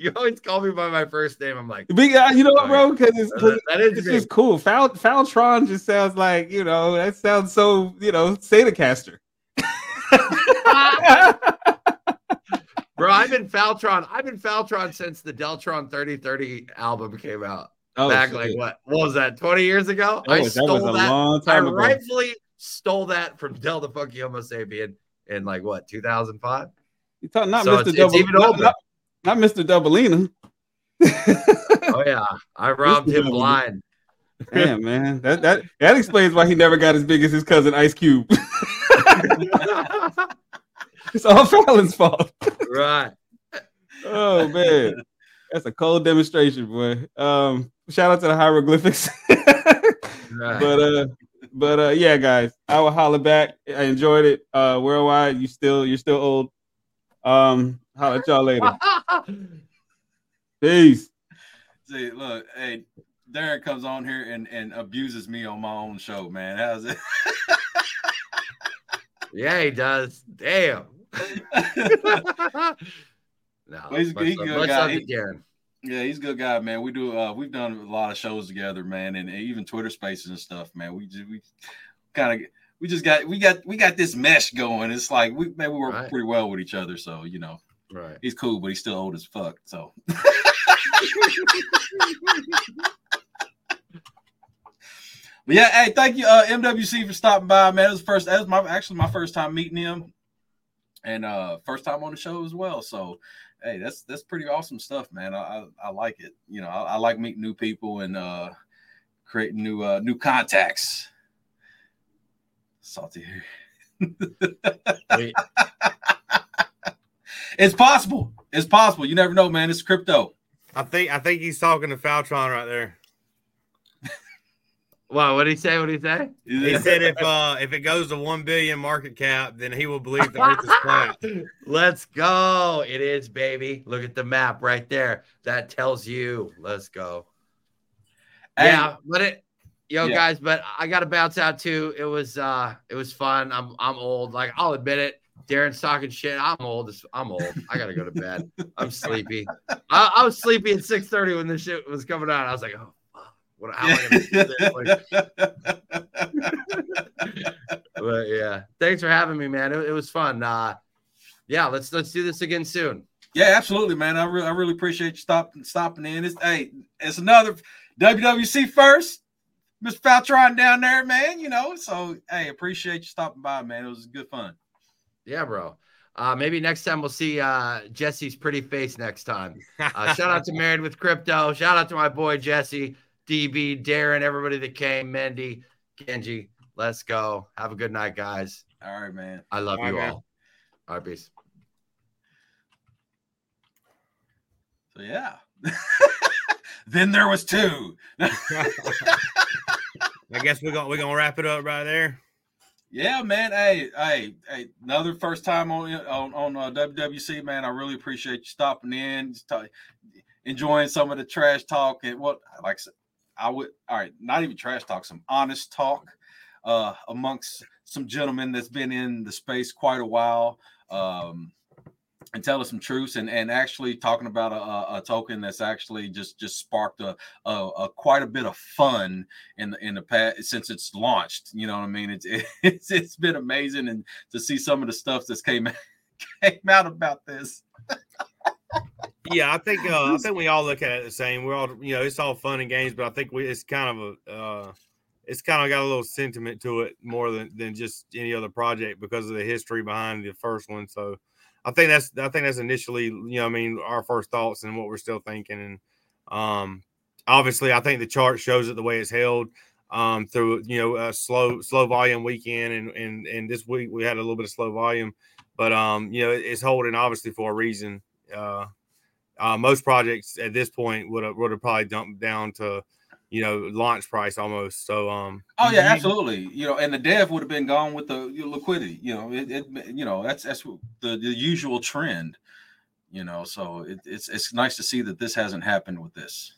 You always call me by my first name. I'm like, Big, uh, you know what, Oh, bro? Because it's, 'cause that- that is it's just cool. Foul, Foultron just sounds like you know that sounds so you know Satacaster. bro, I've been Feltron. I've been Feltron since the Deltron 3030 album came out. Oh, back shit. like what? What was that? 20 years ago? That I that stole was that. long I time ago. rightfully stole that from Del the Funky Homosapien in like what 2005. You're talking not So Mr. it's- it's Double, even not, older. not, not Mr. Doubleina. Oh yeah, I robbed him blind. Damn, man, that that that explains why he never got as big as his cousin Ice Cube. it's all Fallon's fault. right. Oh man, that's a cold demonstration, boy. Um, shout out to the hieroglyphics. Right. but uh, but uh, yeah, guys, I will holler back. I enjoyed it. Uh, worldwide, you still you're still old. Um, holler at y'all later. Peace. See, look, hey, Darren comes on here and, and abuses me on my own show, man. How's it? yeah, he does. Damn. no, Well, he's a much he's a good much guy. love He- Darren. Yeah, he's a good guy, man. We do uh we've done a lot of shows together, man, and even Twitter spaces and stuff, man. We just we kind of we just got we got we got this mesh going. It's like we man, we work Right. pretty well with each other, so you know, Right. he's cool, but he's still old as fuck. So But yeah, hey, thank you, uh, MWC, for stopping by, man. It was first, that was my actually my first time meeting him, and uh, first time on the show as well. So, hey, that's that's pretty awesome stuff, man. I I, I like it. You know, I, I like meeting new people and uh, creating new uh, new contacts. Salty. Wait. It's possible. It's possible. You never know, man. It's crypto. I think I think he's talking to Feltron right there. Wow, what did he say? What did he say? He said if uh if it goes to one billion market cap, then he will believe the earth is flat. Let's go. It is, baby. Look at the map right there. That tells you. Let's go. Hey. Yeah, but it yo Yeah. guys, but I gotta bounce out too. It was uh it was fun. I'm I'm old. Like I'll admit it. Darren's talking shit. I'm old. as- I'm old. I gotta go to bed. I'm sleepy. I, I was sleepy at 6:30 when this shit was coming out. I was like, oh. What how am I gonna do this? Like, but yeah, thanks for having me, man. It, it was fun. Uh, yeah, let's let's do this again soon. Yeah, absolutely, man. I really, I really appreciate you stopping, stopping in. It's hey, it's another WWC first, Mr. Feltron down there, man. You know, so hey, appreciate you stopping by, man. It was good fun. Yeah, bro. Uh, maybe next time we'll see uh, Jesse's pretty face next time. Uh, shout out to Married with Crypto. Shout out to my boy Jesse, DB, Darren, everybody that came, Mendy, Genji. Let's go. Have a good night, guys. All right, man. I love All right, you man. all. All right, peace. So yeah. then there was two. I guess we're gonna we're gonna wrap it up right there. Yeah, man. Hey, hey, hey! Another first time on on on uh, WWC, man. I really appreciate you stopping in, ta- enjoying some of the trash talk and what, like I said, I would. All right, not even trash talk, some honest talk uh, amongst some gentlemen that's been in the space quite a while. Um, and tell us some truths and, and actually talking about a, a, a token that's actually just just sparked a, a, a quite a bit of fun in the in the past since it's launched. You know what I mean? It's it's it's been amazing and to see some of the stuff that's came came out about this. Yeah, I think uh, I think we all look at it the same. We're all you know, it's all fun and games, but I think we it's kind of a uh, it's kind of got a little sentiment to it more than than just any other project because of the history behind the first one. So I think that's I think that's initially you know I mean our first thoughts and what we're still thinking and um obviously, I think the chart shows it the way it's held um, through you know a slow slow volume weekend, and and and this week we had a little bit of slow volume, but um, you know it's holding obviously for a reason. Uh, uh, most projects at this point would have would have probably dumped down to you know launch price almost. So um, Oh yeah, absolutely. You know, and the dev would have been gone with the liquidity. You know, it, it you know that's that's the, the usual trend. You know, so it, it's it's nice to see that this hasn't happened with this.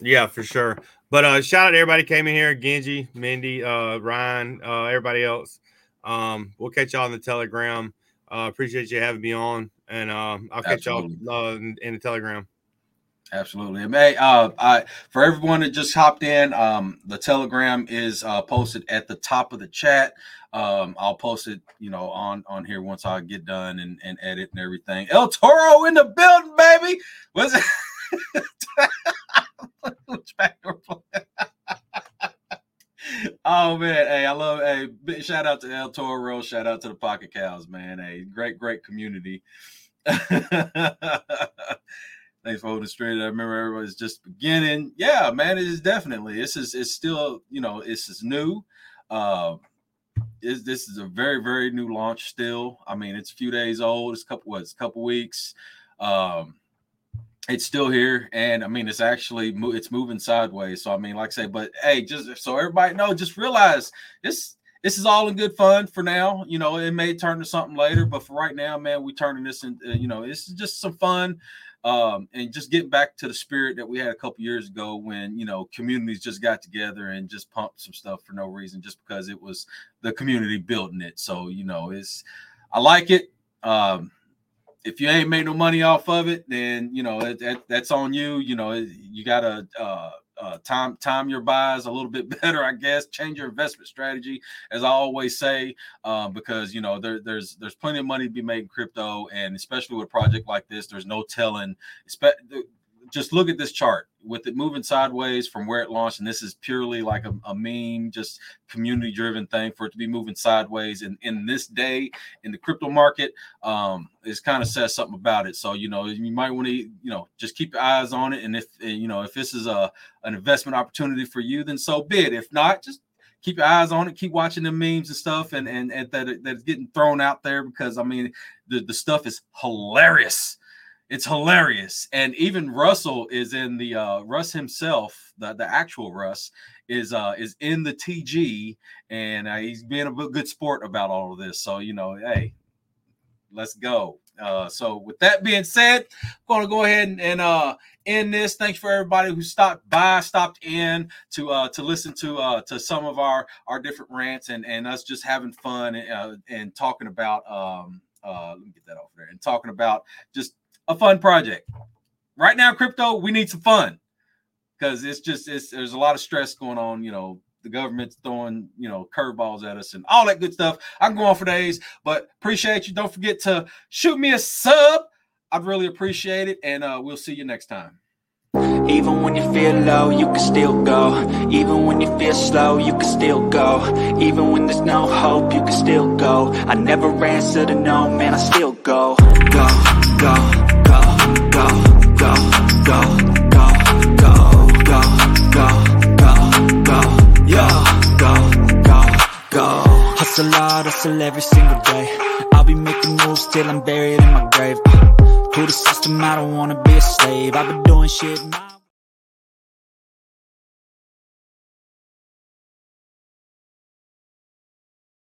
Yeah, for sure. But uh shout out to everybody came in here, Genji, Mindy, uh Ryan, uh everybody else. Um, we'll catch y'all in the telegram. Uh appreciate you having me on and um I'll catch Absolutely. y'all uh, in, in the telegram. Absolutely. Hey, uh, I for everyone that just hopped in, um, the telegram is uh, posted at the top of the chat. Um, I'll post it, you know, on on here once I get done and, and edit and everything. El Toro in the building, baby. What's it? Oh man, hey, I love hey, big shout out to El Toro, shout out to the Pocket Cows, man. Hey, great, great community. Thanks for holding straight. I remember everybody's just beginning. Yeah, man, it is definitely. This is it's still, you know, this is new. Uh is this is a very, very new launch still. I mean, it's a few days old, it's a couple what, it's a couple weeks. Um it's still here, and I mean, it's actually mo- it's moving sideways. So I mean, like I say, but hey, just so everybody know, just realize this this is all in good fun for now. You know, it may turn to something later, but for right now, man, we turning this in. Uh, you know, this is just some fun, um, and just getting back to the spirit that we had a couple years ago when you know communities just got together and just pumped some stuff for no reason, just because it was the community building it. So you know, it's I like it. Um, if you ain't made no money off of it, then you know that that's on you. You know you gotta uh, uh, time time your buys a little bit better, I guess. Change your investment strategy, as I always say, uh, because you know there, there's there's plenty of money to be made in crypto, and especially with a project like this, there's no telling. Just look at this chart with it moving sideways from where it launched, and this is purely like a, a meme, just community driven thing for it to be moving sideways. And in this day in the crypto market, um, it's kind of says something about it. So you know, you might want to you know just keep your eyes on it, and if you know if this is a an investment opportunity for you, then so be it. If not, just keep your eyes on it. Keep watching the memes and stuff, and and, and that that's getting thrown out there because I mean the the stuff is hilarious. It's hilarious, and even Russell is in the uh, Russ himself, the the actual Russ is uh is in the TG, and uh, he's being a good- sport about all of this. So you know, hey, let's go. Uh, so with that being said, I'm gonna go ahead and, and uh end this. Thanks for everybody who stopped by, stopped in to uh to listen to uh to some of our our different rants and and us just having fun and uh, and talking about um uh let me get that off there and talking about just a fun project. Right now, crypto, we need some fun because it's just it's there's a lot of stress going on, you know. The government's throwing, you know, curveballs at us and all that good stuff. I can go on for days, but appreciate you. Don't forget to shoot me a sub. I'd really appreciate it, and uh, we'll see you next time. Even when you feel low, you can still go. Even when you feel slow, you can still go. Even when there's no hope, you can still go. I never answer to no, man, I still go. Go, go, go, go, go, go, go, go, go, go, go, go, go, go. Hustle hustle every single day. I'll be making moves till I'm buried in my grave. To the system, I don't wanna be a slave. I've been doing shit.